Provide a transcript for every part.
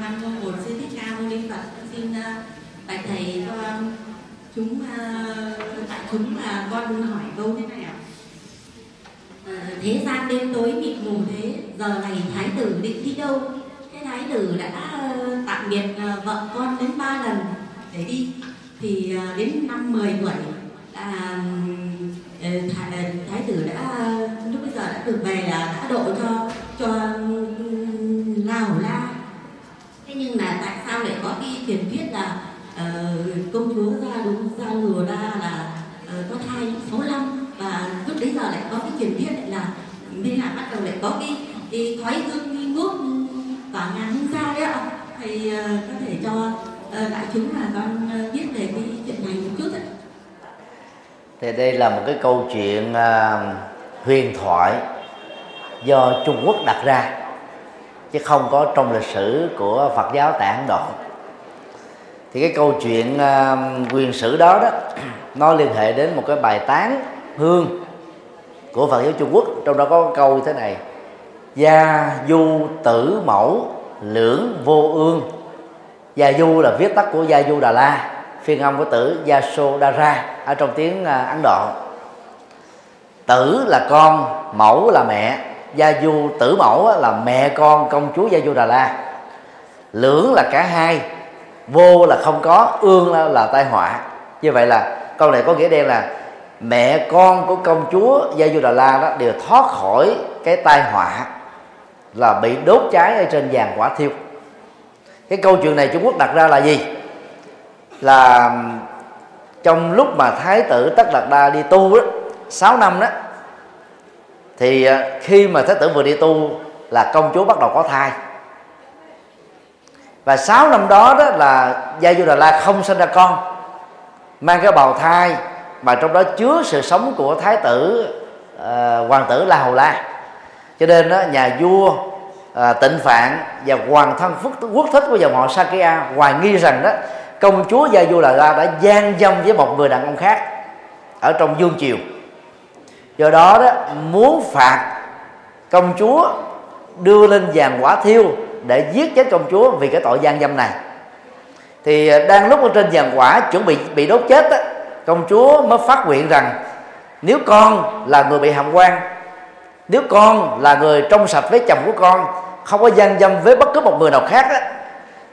nam mô bổn sư thích ca mâu ni phật. Xin à, bạch thầy cho chúng à, tại chúng là con hỏi câu thế này ạ. À, thế gian đêm tối mịt mù thế giờ này thái tử định đi đâu? Cái thái tử đã tạm biệt vợ con đến ba lần để đi. Thì đến năm 10 tuổi là thái, thái tử đã lúc bây giờ đã được về là đã độ cho cho ừ, lào la thế nhưng mà tại sao lại có cái truyền thuyết là uh, công chúa ra đúng ra ngừa ra là uh, có thai sáu năm và lúc đấy giờ lại có cái truyền thuyết lại là nên là bắt đầu lại có cái, cái thói hương nghi ngút tỏa ngàn hương xa đấy ạ. Thầy uh, có thể cho uh, đại chúng là con uh, biết về cái chuyện này một chút ạ. Thì đây là một cái câu chuyện uh, huyền thoại do Trung Quốc đặt ra chứ không có trong lịch sử của Phật giáo tại Ấn Độ. Thì cái câu chuyện uh, quyền sử đó đó nó liên hệ đến một cái bài tán hương của Phật giáo Trung Quốc. Trong đó có câu như thế này gia du tử mẫu lưỡng vô ương. Gia du là viết tắt của gia du đà la phiên âm của tử gia so đa ra ở trong tiếng à, Ấn Độ. Tử là con mẫu là mẹ gia du tử mẫu là mẹ con công chúa gia du đà la. Lưỡng là cả hai vô là không có ương là, là tai họa. Như vậy là câu này có nghĩa đen là mẹ con của công chúa gia du đà la đó đều thoát khỏi cái tai họa là bị đốt cháy ở trên vàng quả thiêu. Cái câu chuyện này trung quốc đặt ra là gì? Là trong lúc mà thái tử tất đạt đa đi tu đó 6 năm đó thì à, khi mà thái tử vừa đi tu là công chúa bắt đầu có thai. Và 6 năm đó đó là gia du đà la không sinh ra con mang cái bào thai mà trong đó chứa sự sống của thái tử uh, hoàng tử la hầu la. Cho nên đó, nhà vua uh, tịnh phạn và hoàng thân phúc quốc thích của dòng họ sakya hoài nghi rằng đó công chúa gia du đà la đã gian dâm với một người đàn ông khác ở trong vương triều do đó đó muốn phạt công chúa đưa lên vàng quả thiêu để giết chết công chúa vì cái tội gian dâm này. Thì à, đang lúc ở trên vàng quả chuẩn bị bị đốt chết đó, công chúa mới phát nguyện rằng nếu con là người bị hàm quan nếu con là người trong sạch với chồng của con không có gian dâm với bất cứ một người nào khác đó,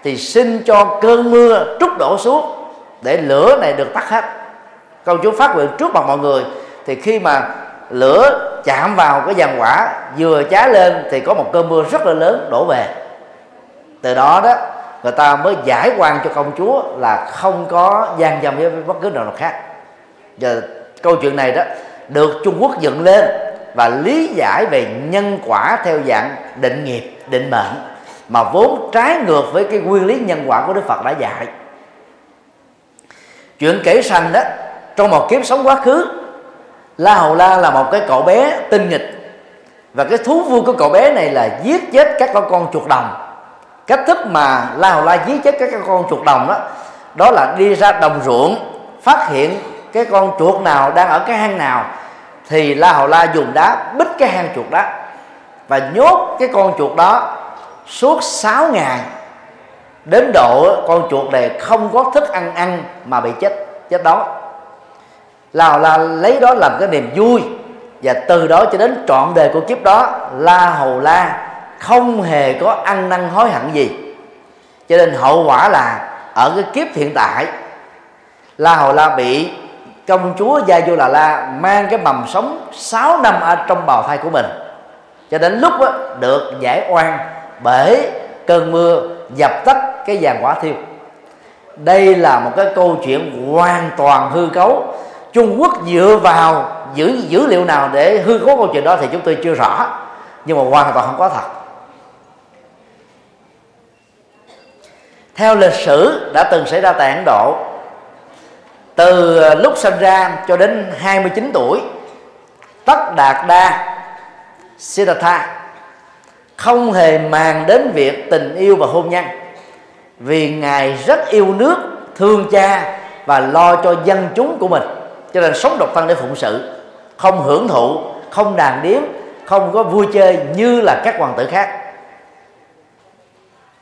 thì xin cho cơn mưa trút đổ xuống để lửa này được tắt hết. Công chúa phát nguyện trước mặt mọi người thì khi mà lửa chạm vào cái giàn quả, vừa cháy lên thì có một cơn mưa rất là lớn đổ về. Từ đó đó, người ta mới giải quan cho công chúa là không có gian dâm với bất cứ nào khác. Giờ câu chuyện này đó được trung quốc dựng lên và lý giải về nhân quả theo dạng định nghiệp, định mệnh, mà vốn trái ngược với cái nguyên lý nhân quả của đức phật đã dạy. Chuyện kể sanh đó, trong một kiếp sống quá khứ la hầu la là một cái cậu bé tinh nghịch. Và cái thú vui của cậu bé này là giết chết các con con chuột đồng. Cách thức mà la hầu la giết chết các con chuột đồng đó đó là đi ra đồng ruộng, phát hiện cái con chuột nào đang ở cái hang nào, thì la hầu la dùng đá bích cái hang chuột đó và nhốt cái con chuột đó suốt 6 ngày, đến độ con chuột này không có thức ăn ăn mà bị chết chết đói là là lấy đó làm cái niềm vui. Và từ đó cho đến trọn đời của kiếp đó la hầu la không hề có ăn năn hối hận gì. Cho nên hậu quả là ở cái kiếp hiện tại la hầu la bị công chúa gia vô là la mang cái mầm sống 6 năm ở trong bào thai của mình. Cho đến lúc đó, được giải oan bởi cơn mưa dập tắt cái vàng quả thiêu. Đây là một cái câu chuyện hoàn toàn hư cấu. Trung Quốc dựa vào dữ dữ liệu nào để hư cấu câu chuyện đó thì chúng tôi chưa rõ. Nhưng mà hoàn toàn không có thật. Theo lịch sử đã từng xảy ra tại Ấn Độ, từ lúc sinh ra cho đến 29 tuổi, Tất Đạt Đa, Siddhartha không hề màng đến việc tình yêu và hôn nhân vì ngài rất yêu nước, thương cha và lo cho dân chúng của mình cho nên sống độc thân để phụng sự. Không hưởng thụ, không đàn điếm, không có vui chơi như là các hoàng tử khác.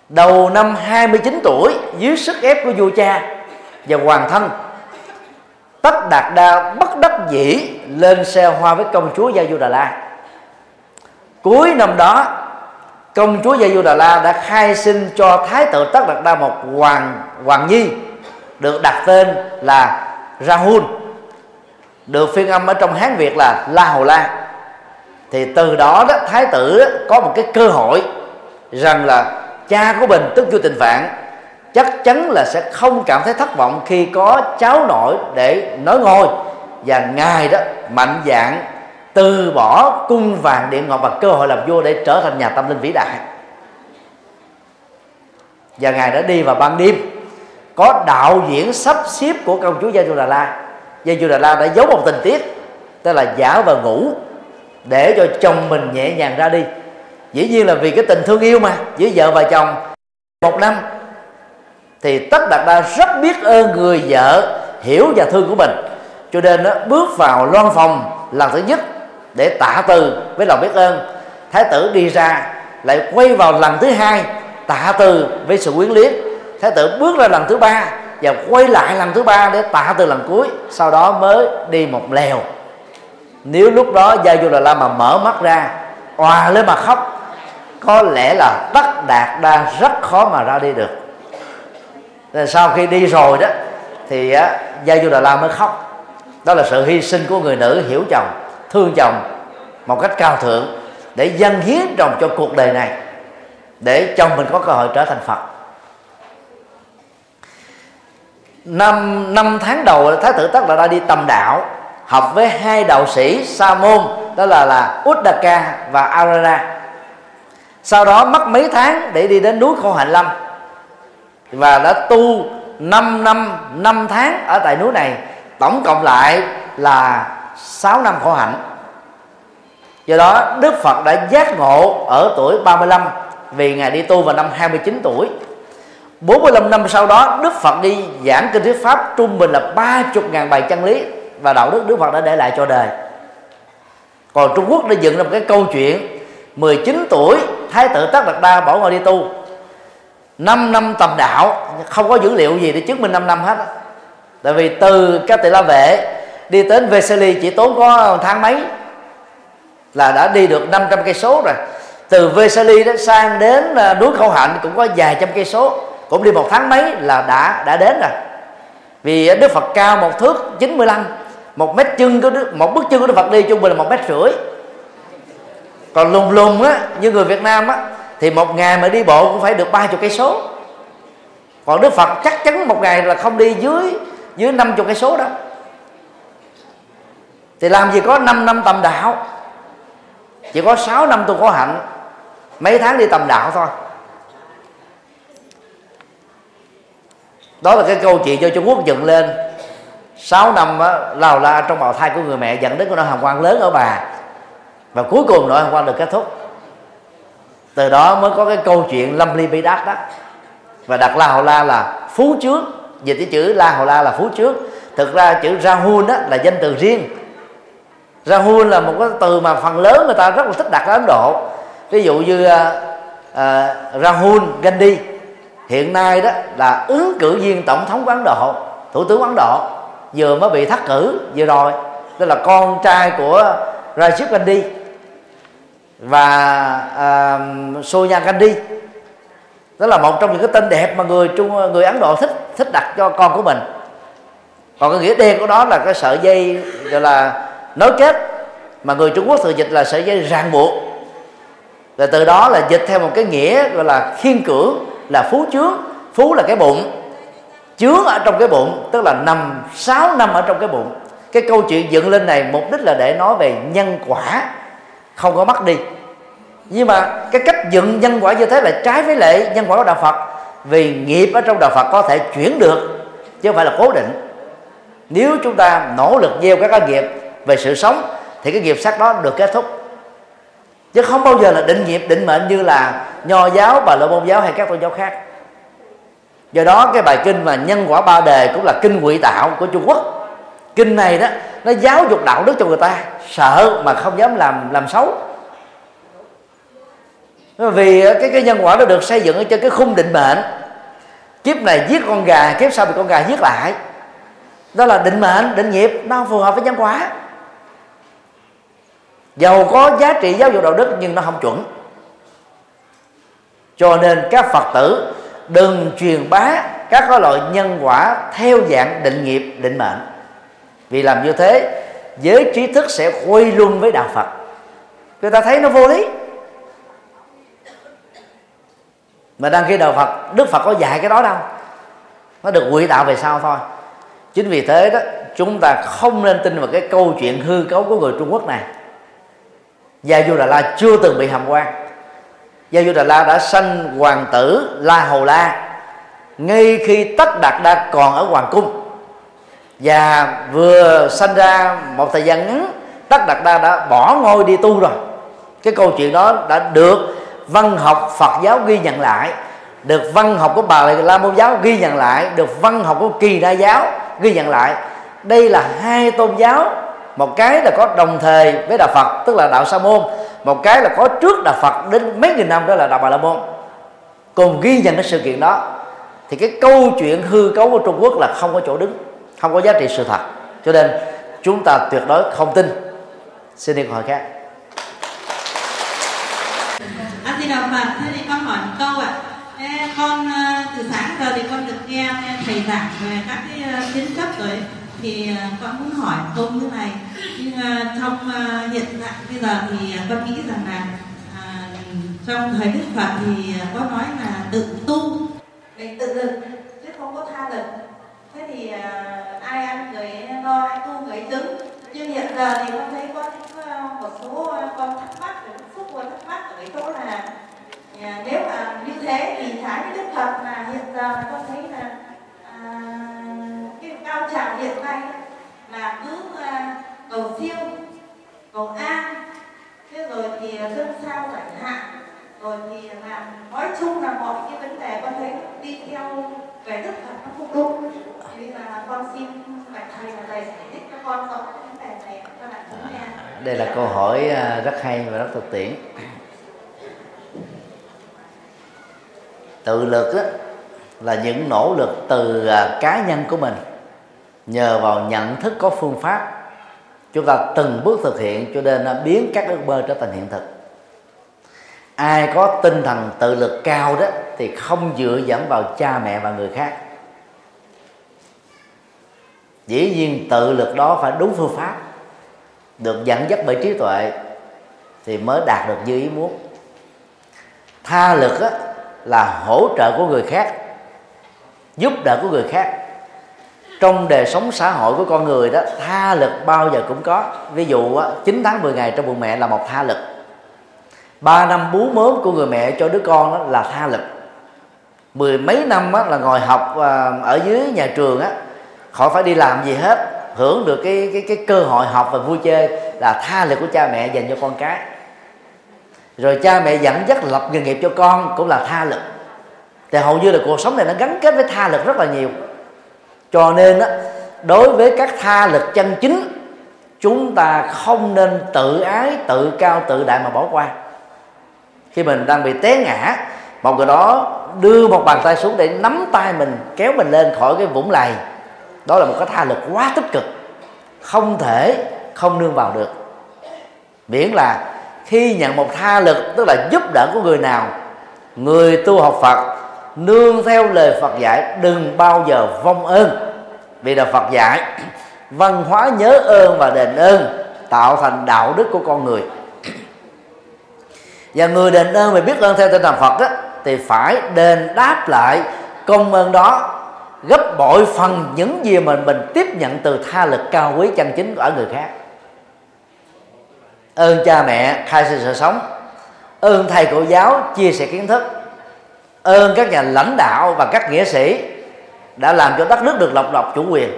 Đầu năm 29 tuổi, dưới sức ép của vua cha và hoàng thân, tất đạt đa bất đắc dĩ lên xe hoa với công chúa gia du đà la. Cuối năm đó, công chúa gia du đà la đã khai sinh cho thái tử tất đạt đa một hoàng hoàng nhi, được đặt tên là rahul được phiên âm ở trong hán việt là la hầu la. Thì từ đó đó, thái tử có một cái cơ hội rằng là cha của mình, tức vua tình phạn chắc chắn là sẽ không cảm thấy thất vọng khi có cháu nội để nói ngôi. Và ngài đó mạnh dạng từ bỏ cung vàng điện ngọc và cơ hội làm vua để trở thành nhà tâm linh vĩ đại. Và ngài đã đi vào ban đêm, có đạo diễn sắp xếp của công chúa Gia Du Đà La. Gia Du Đà La đã giấu một tình tiết tức là giả và ngủ để cho chồng mình nhẹ nhàng ra đi. Dĩ nhiên là vì cái tình thương yêu mà giữa vợ và chồng. Một năm thì tất đạt đa rất biết ơn người vợ hiểu và thương của mình. Cho nên đó, bước vào loan phòng lần thứ nhất để tạ từ với lòng biết ơn. Thái tử đi ra lại quay vào lần thứ hai tạ từ với sự quyến luyến. Thái tử bước ra lần thứ ba và quay lại lần thứ ba để tạ từ lần cuối sau đó mới đi một lèo. Nếu lúc đó gia du đà la mà mở mắt ra òa lên mà khóc có lẽ là tất đạt đa rất khó mà ra đi được. Nên sau khi đi rồi đó thì á, gia du đà la mới khóc. Đó là sự hy sinh của người nữ hiểu chồng thương chồng một cách cao thượng để dâng hiến chồng cho cuộc đời này để chồng mình có cơ hội trở thành phật. Năm năm tháng đầu, thái tử tất là đã đi tầm đạo học với hai đạo sĩ sa môn, đó là là Uddaka và Arara sau đó mất mấy tháng để đi đến núi khổ hạnh lâm. Và đã tu 5 năm 5 tháng ở tại núi này, tổng cộng lại là 6 năm khổ hạnh. Do đó, Đức Phật đã giác ngộ ở tuổi 35 vì ngài đi tu vào năm 29 tuổi. 45 năm sau đó, Đức Phật đi giảng kinh thuyết pháp trung bình là 30.000 bài chân lý và đạo đức Đức Phật đã để lại cho đời. Còn Trung Quốc đã dựng ra một cái câu chuyện 19 tuổi, Thái tử Tất Đạt Đa bỏ ngồi đi tu. 5 năm tầm đạo, không có dữ liệu gì để chứng minh 5 năm hết. Tại vì từ các tỳ la vệ đi đến Vesely chỉ tốn có tháng mấy là đã đi được 500 cây số rồi. Từ Vesely đến sang đến à, núi Khâu Hạnh cũng có vài trăm cây số cũng đi một tháng mấy là đã đã đến rồi. Vì Đức Phật cao một thước 95 một mét chân của Đức, một bước chân của Đức Phật đi trung bình là một mét rưỡi. Còn lùng lùng á như người Việt Nam á thì một ngày mà đi bộ cũng phải được ba chục cây số. Còn Đức Phật chắc chắn một ngày là không đi dưới dưới năm chục cây số đó. Thì làm gì có 5 năm tầm đạo chỉ có 6 năm tu khổ hạnh mấy tháng đi tầm đạo thôi. Đó là cái câu chuyện cho Trung Quốc dựng lên. 6 năm á, lao la trong bào thai của người mẹ dẫn đến cái nỗi hàm quan lớn ở bà. Và cuối cùng nỗi hàm quan được kết thúc. Từ đó mới có cái câu chuyện lâm ly bi đát đó. Và đặt la hầu la là phú trước. Dịch cái chữ la hầu la là phú trước. Thực ra chữ rahul đó là danh từ riêng. Rahul là một cái từ mà phần lớn người ta rất là thích đặt ở ấn độ. Ví dụ như à, à, uh, uh, rahul gandhi hiện nay đó là ứng cử viên tổng thống của ấn độ thủ tướng ấn độ vừa mới bị thắt cử vừa rồi. Tức là con trai của Rajiv Gandhi và uh, Sonia Gandhi. Đó là một trong những cái tên đẹp mà người trung người Ấn Độ thích thích đặt cho con của mình. Còn cái nghĩa đen của đó là cái sợi dây gọi là nối kết mà người Trung Quốc thường dịch là sợi dây ràng buộc. Và từ đó là dịch theo một cái nghĩa gọi là khiên cưỡng là phú chướng. Phú là cái bụng, chướng ở trong cái bụng, tức là nằm 6 năm ở trong cái bụng. Cái câu chuyện dựng lên này mục đích là để nói về nhân quả, không có mất đi. Nhưng mà cái cách dựng nhân quả như thế là trái với lệ, nhân quả của đạo Phật. Vì nghiệp ở trong đạo Phật có thể chuyển được, chứ không phải là cố định. Nếu chúng ta nỗ lực gieo các cái nghiệp về sự sống, thì cái nghiệp sắc đó được kết thúc. Chứ không bao giờ là định nghiệp, định mệnh như là nho giáo, bà la môn giáo hay các tôn giáo khác. Do đó, cái bài kinh mà nhân quả ba đề cũng là kinh quỷ tạo của trung quốc. Kinh này đó, nó giáo dục đạo đức cho người ta, sợ mà không dám làm làm xấu. Vì cái cái nhân quả nó được xây dựng ở trên cái khung định mệnh. Kiếp này giết con gà, kiếp sau bị con gà giết lại. Đó là định mệnh, định nghiệp, nó phù hợp với nhân quả. Giàu có giá trị giáo dục đạo đức nhưng nó không chuẩn cho nên các phật tử đừng truyền bá các loại nhân quả theo dạng định nghiệp, định mệnh. Vì làm như thế, giới trí thức sẽ quay luân với đạo phật. Người ta thấy nó vô lý. Mà đăng khi đạo phật, đức phật có dạy cái đó đâu. Nó được quỷ đạo về sau thôi. Chính vì thế đó, chúng ta không nên tin vào cái câu chuyện hư cấu của người trung quốc này. Gia du đà la chưa từng bị hàm quan gia du đà la đã sanh hoàng tử la hầu la ngay khi tất đạt đa còn ở hoàng cung. Và vừa sanh ra một thời gian ngắn, tất đạt đa đã bỏ ngôi đi tu rồi. Cái câu chuyện đó đã được văn học phật giáo ghi nhận lại, được văn học của bà la môn giáo ghi nhận lại, được văn học của kỳ đa giáo ghi nhận lại. Đây là hai tôn giáo, một cái là có đồng thời với đạo phật, tức là đạo sa môn một cái là có trước đạo phật đến mấy nghìn năm đó là đạo bà la môn. Cùng ghi nhận cái sự kiện đó, thì cái câu chuyện hư cấu của trung quốc là không có chỗ đứng, không có giá trị sự thật. Cho nên chúng ta tuyệt đối không tin. Xin đi câu hỏi khác. Anh thì đọc phật thế thì con hỏi một câu ạ. À. con ờ, từ sáng giờ thì con được nghe thầy giảng về các cái ờ, kiến chấp rồi thì à, con muốn hỏi câu như này. Nhưng à, trong à, hiện tại bây giờ thì con nghĩ rằng là trong thời đức phật thì có nói là tự tu. Mình tự lực chứ không có tha lực. Thế thì ai ăn người lo ai tu người đứng nhưng hiện giờ thì con thấy có những một số con thắc mắc về xúc và thắc mắc ở cái chỗ là à, nếu mà như thế thì trái với đức phật là hiện giờ con thấy là à, cao trào hiện nay là cứ à, cầu siêu cầu an. Thế rồi thì à, dân sao giải hạn. Rồi thì là nói chung là mọi cái vấn đề con thấy đi theo về đức phật nó không đúng. Vì là con xin bạch thầy là thầy giải thích cho con rõ vấn đề này cho đại chúng nghe. Đây là câu hỏi à, rất hay và rất thực tiễn. Tự lực đó, là những nỗ lực từ cá nhân của mình nhờ vào nhận thức có phương pháp chúng ta từng bước thực hiện cho nên biến các ước mơ trở thành hiện thực. Ai có tinh thần tự lực cao đó thì không dựa dẫm vào cha mẹ và người khác. Dĩ nhiên tự lực đó phải đúng phương pháp được dẫn dắt bởi trí tuệ thì mới đạt được như ý muốn. Tha lực á, là hỗ trợ của người khác giúp đỡ của người khác trong đời sống xã hội của con người đó tha lực bao giờ cũng có. Ví dụ á, 9 tháng 10 ngày trong bụng mẹ là một tha lực. Ba năm bú mớm của người mẹ cho đứa con đó là tha lực. Mười mấy năm là ngồi học à, ở dưới nhà trường á khỏi phải đi làm gì hết hưởng được cái cái cái cơ hội học và vui chơi là tha lực của cha mẹ dành cho con cái. Rồi cha mẹ dẫn dắt lập nghề nghiệp cho con cũng là tha lực. Thì hầu như là cuộc sống này nó gắn kết với tha lực rất là nhiều cho nên á, đối với các tha lực chân chính, chúng ta không nên tự ái, tự cao, tự đại mà bỏ qua. Khi mình đang bị té ngã, một người đó đưa một bàn tay xuống để nắm tay mình, kéo mình lên khỏi cái vũng lầy. Đó là một cái tha lực quá tích cực, không thể, không nương vào được. Miễn là khi nhận một tha lực, tức là giúp đỡ của người nào, người tu học phật nương theo lời phật dạy đừng bao giờ vong ơn. Vì là phật dạy văn hóa nhớ ơn và đền ơn tạo thành đạo đức của con người. Và người đền ơn mà biết ơn theo tinh thần phật đó, thì phải đền đáp lại công ơn đó gấp bội phần những gì mình mình tiếp nhận từ tha lực cao quý chân chính của người khác. Ơn cha mẹ khai sinh sự sống. Ơn thầy cô giáo chia sẻ kiến thức ơn các nhà lãnh đạo và các nghĩa sĩ đã làm cho đất nước được độc lập chủ quyền.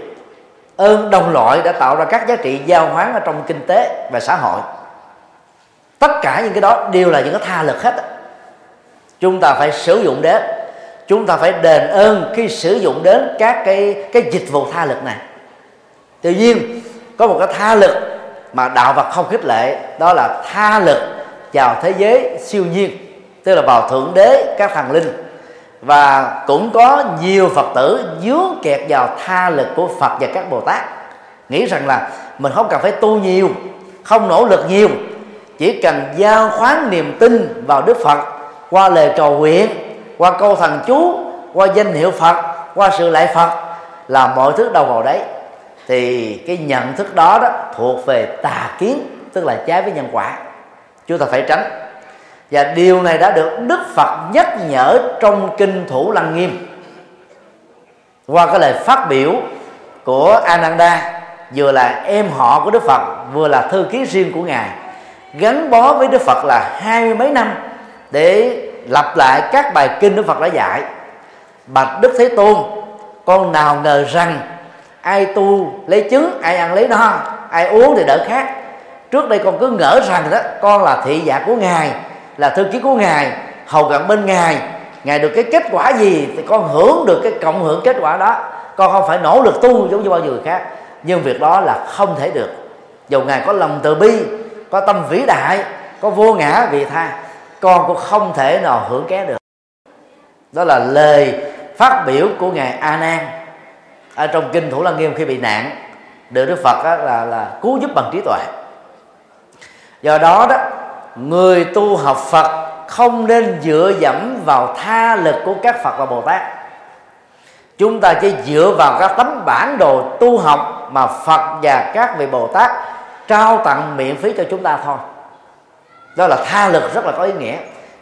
Ơn đồng loại đã tạo ra các giá trị giao hoán ở trong kinh tế và xã hội. Tất cả những cái đó đều là những cái tha lực hết chúng ta phải sử dụng đến, chúng ta phải đền ơn khi sử dụng đến các cái cái dịch vụ tha lực này. Tuy nhiên, có một cái tha lực mà đạo Phật không khích lệ, đó là tha lực vào thế giới siêu nhiên tức là vào thượng đế, các thần linh. Và cũng có nhiều phật tử dướng kẹt vào tha lực của phật và các bồ tát. Nghĩ rằng là mình không cần phải tu nhiều, không nỗ lực nhiều. Chỉ cần giao khoán niềm tin vào đức phật, qua lời cầu nguyện, qua câu thần chú, qua danh hiệu phật, qua sự lại phật, là mọi thứ đâu vào đấy. Thì cái nhận thức đó đó thuộc về tà kiến, tức là trái với nhân quả. Chúng ta phải tránh và điều này đã được đức phật nhắc nhở trong kinh thủ lăng nghiêm. Qua cái lời phát biểu của ananda, vừa là em họ của đức phật, vừa là thư ký riêng của ngài, gắn bó với đức phật là hai mươi mấy năm để lặp lại các bài kinh đức phật đã dạy. Bạch đức thế tôn, con nào ngờ rằng ai tu lấy trứng ai ăn lấy no, ai uống thì đỡ khác trước đây con cứ ngỡ rằng đó, con là thị giả của ngài là thư ký của ngài, hầu cận bên ngài. Ngài được cái kết quả gì thì con hưởng được cái cộng hưởng kết quả đó. Con không phải nỗ lực tu giống như bao người khác, nhưng việc đó là không thể được. Dù ngài có lòng từ bi, có tâm vĩ đại, có vô ngã vị tha, con cũng không thể nào hưởng ké được. Đó là lời phát biểu của ngài a nan. Ở trong kinh thủ lăng nghiêm khi bị nạn, được đức phật là là cứu giúp bằng trí tuệ. Do đó đó người tu học phật không nên dựa dẫm vào tha lực của các phật và bồ tát chúng ta chỉ dựa vào các tấm bản đồ tu học mà phật và các vị bồ tát trao tặng miễn phí cho chúng ta thôi. Đó là tha lực rất là có ý nghĩa.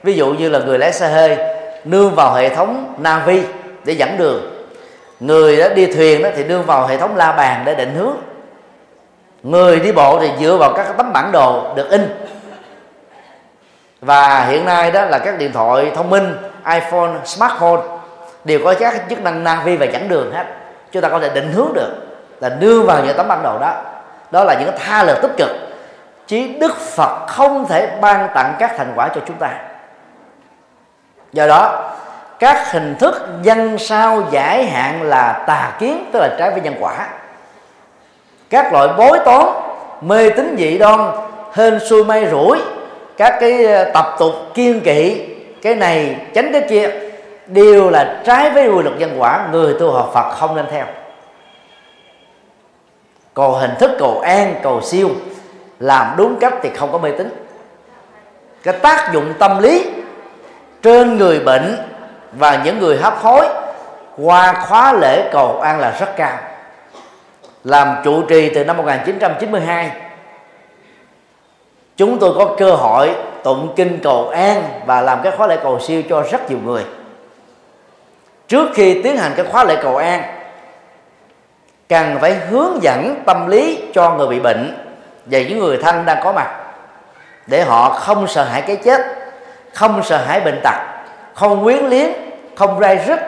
Ví dụ như là người lái xe hơi nương vào hệ thống navi để dẫn đường. Người đó đi thuyền đó thì nương vào hệ thống la bàn để định hướng. Người đi bộ thì dựa vào các tấm bản đồ được in và hiện nay đó là các điện thoại thông minh iPhone, smartphone đều có các chức năng navi và dẫn đường hết. Chúng ta có thể định hướng được là đưa vào những tấm bản đồ đó. Đó là những tha lực tích cực. Chứ đức phật không thể ban tặng các thành quả cho chúng ta. Do đó các hình thức dân sao giải hạn là tà kiến tức là trái với nhân quả. Các loại bối toán mê tín dị đoan hên xui may rủi các cái ờ, tập tục kiên kỵ, cái này tránh cái kia, đều là trái với quy luật nhân quả, người tu học Phật không nên theo. Cầu hình thức, cầu an, cầu siêu, làm đúng cách thì không có mê tín. Cái tác dụng tâm lý trên người bệnh và những người hấp hối qua khóa lễ cầu an là rất cao. Làm trụ trì từ năm 1992 chúng tôi có cơ hội tụng kinh cầu an và làm cái khóa lễ cầu siêu cho rất nhiều người. Trước khi tiến hành cái khóa lễ cầu an, cần phải hướng dẫn tâm lý cho người bị bệnh và những người thân đang có mặt để họ không sợ hãi cái chết, không sợ hãi bệnh tật, không quyến liếng không rai rứt.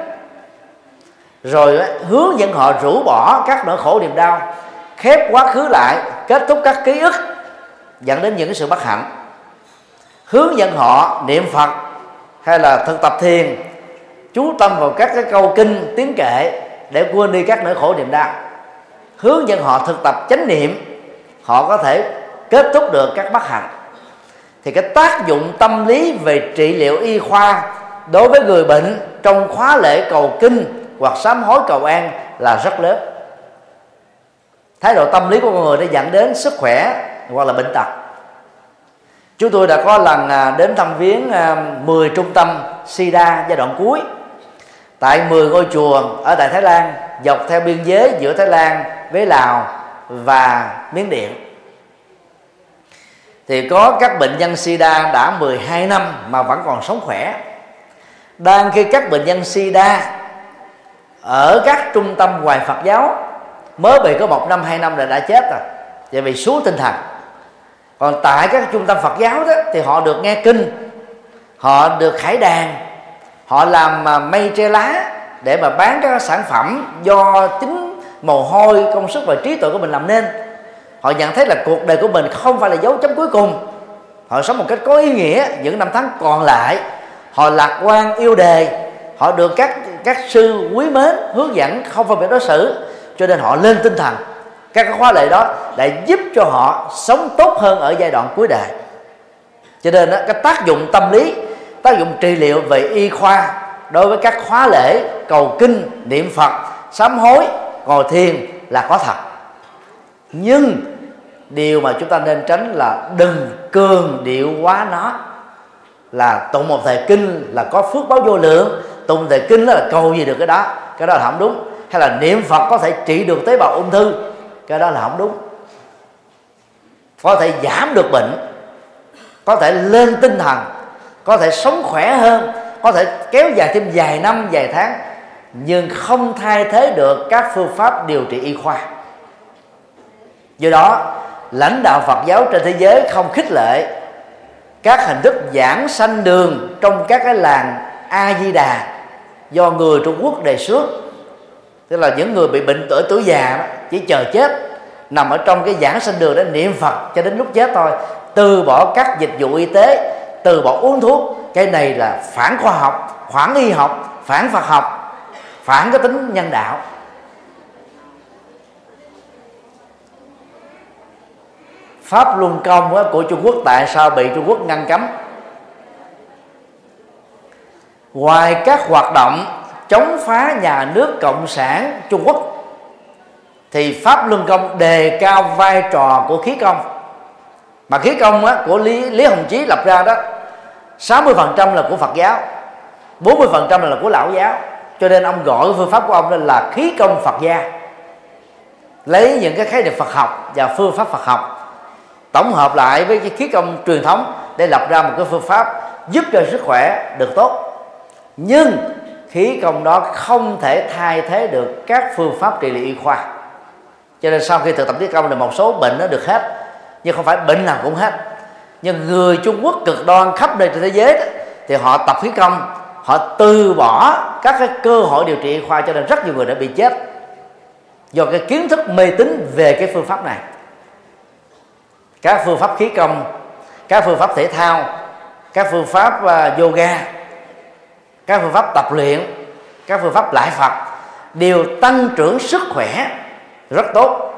Rồi hướng dẫn họ rũ bỏ các nỗi khổ niềm đau, khép quá khứ lại, kết thúc các ký ức dẫn đến những cái sự bất hạnh. Hướng dẫn họ niệm phật hay là thực tập thiền, chú tâm vào các cái câu kinh, tiếng kệ để quên đi các nỗi khổ niềm đau. Hướng dẫn họ thực tập chánh niệm, họ có thể kết thúc được các bất hạnh. Thì cái tác dụng tâm lý về trị liệu y khoa đối với người bệnh trong khóa lễ cầu kinh hoặc sám hối cầu an là rất lớn. Thái độ tâm lý của con người đã dẫn đến sức khỏe hoặc là bệnh tật. Chúng tôi đã có lần à, đến thăm viếng à, 10 trung tâm sida giai đoạn cuối. Tại 10 ngôi chùa ở tại Thái Lan, dọc theo biên giới giữa Thái Lan với Lào và Miến Điện. Thì có các bệnh nhân sida đã 12 năm mà vẫn còn sống khỏe. Đang khi các bệnh nhân sida ở các trung tâm hoài Phật giáo, mới bị có một năm, hai năm là đã chết rồi. Vì vì xuống tinh thần còn tại các trung tâm Phật giáo đó, thì họ được nghe kinh, họ được khải đàn, họ làm mà mây tre lá để mà bán các sản phẩm do chính mồ hôi, công sức và trí tuệ của mình làm nên. Họ nhận thấy là cuộc đời của mình không phải là dấu chấm cuối cùng. Họ sống một cách có ý nghĩa những năm tháng còn lại. Họ lạc quan yêu đề. Họ được các các sư quý mến hướng dẫn không phân biệt đối xử. Cho nên họ lên tinh thần các khóa lệ đó để giúp cho họ sống tốt hơn ở giai đoạn cuối đời. Cho nên đó, cái tác dụng tâm lý tác dụng trị liệu về y khoa đối với các khóa lễ cầu kinh niệm phật sám hối ngồi thiền là có thật. Nhưng điều mà chúng ta nên tránh là đừng cường điệu quá nó. Là tụng một thời kinh là có phước báo vô lượng tụng thời kinh là cầu gì được cái đó cái đó là không đúng. Hay là niệm phật có thể trị được tế bào ung thư cái đó là không đúng. Có thể giảm được bệnh, có thể lên tinh thần, có thể sống khỏe hơn, có thể kéo dài thêm vài năm, vài tháng, nhưng không thay thế được các phương pháp điều trị y khoa. Do đó, lãnh đạo phật giáo trên thế giới không khích lệ các hình thức giảng sanh đường trong các cái làng a di đà do người trung quốc đề xuất tức là những người bị bệnh tuổi tuổi già chỉ chờ chết, nằm ở trong cái giảng sanh đường để niệm phật cho đến lúc chết thôi. Từ bỏ các dịch vụ y tế, từ bỏ uống thuốc, cái này là phản khoa học, phản y học, phản phật học, phản cái tính nhân đạo. Pháp luân công của trung quốc tại sao bị trung quốc ngăn cấm? Ngoài các hoạt động chống phá nhà nước cộng sản trung quốc. Thì pháp luân công đề cao vai trò của khí công. Mà khí công á, của lý lý hồng chí lập ra đó 60% là của phật giáo 40% là của lão giáo. Cho nên ông gọi phương pháp của ông lên là khí công phật gia. Lấy những cái khái niệm phật học và phương pháp phật học tổng hợp lại với cái khí công truyền thống để lập ra một cái phương pháp giúp cho sức khỏe được tốt. Nhưng khí công đó không thể thay thế được các phương pháp trị liệu y khoa. Cho nên sau khi thực tập khí công thì một số bệnh nó được hết nhưng không phải bệnh nào cũng hết. Nhưng người Trung Quốc cực đoan khắp nơi trên thế giới đó, thì họ tập khí công họ từ bỏ các cái cơ hội điều trị y khoa cho nên rất nhiều người đã bị chết do cái kiến thức mê tín về cái phương pháp này. Các phương pháp khí công các phương pháp thể thao các phương pháp uh, yoga các phương pháp tập luyện, các phương pháp lại phật đều tăng trưởng sức khỏe rất tốt.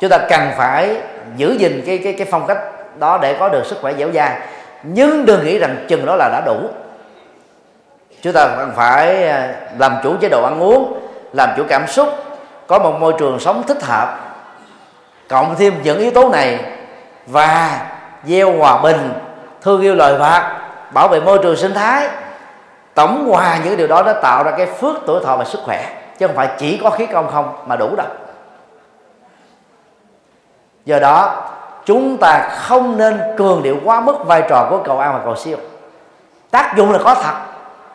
Chúng ta cần phải giữ gìn cái cái cái phong cách đó để có được sức khỏe dẻo dai. Nhưng đừng nghĩ rằng chừng đó là đã đủ. Chúng ta cần phải à, làm chủ chế độ ăn uống, làm chủ cảm xúc, có một môi trường sống thích hợp, cộng thêm những yếu tố này và gieo hòa bình, thương yêu loài vật, bảo vệ môi trường sinh thái tổng hòa những điều đó nó tạo ra cái phước tuổi thọ và sức khỏe, chứ không phải chỉ có khí công không mà đủ đâu. Do đó, chúng ta không nên cường điệu quá mức vai trò của cầu an và cầu siêu. Tác dụng là có thật,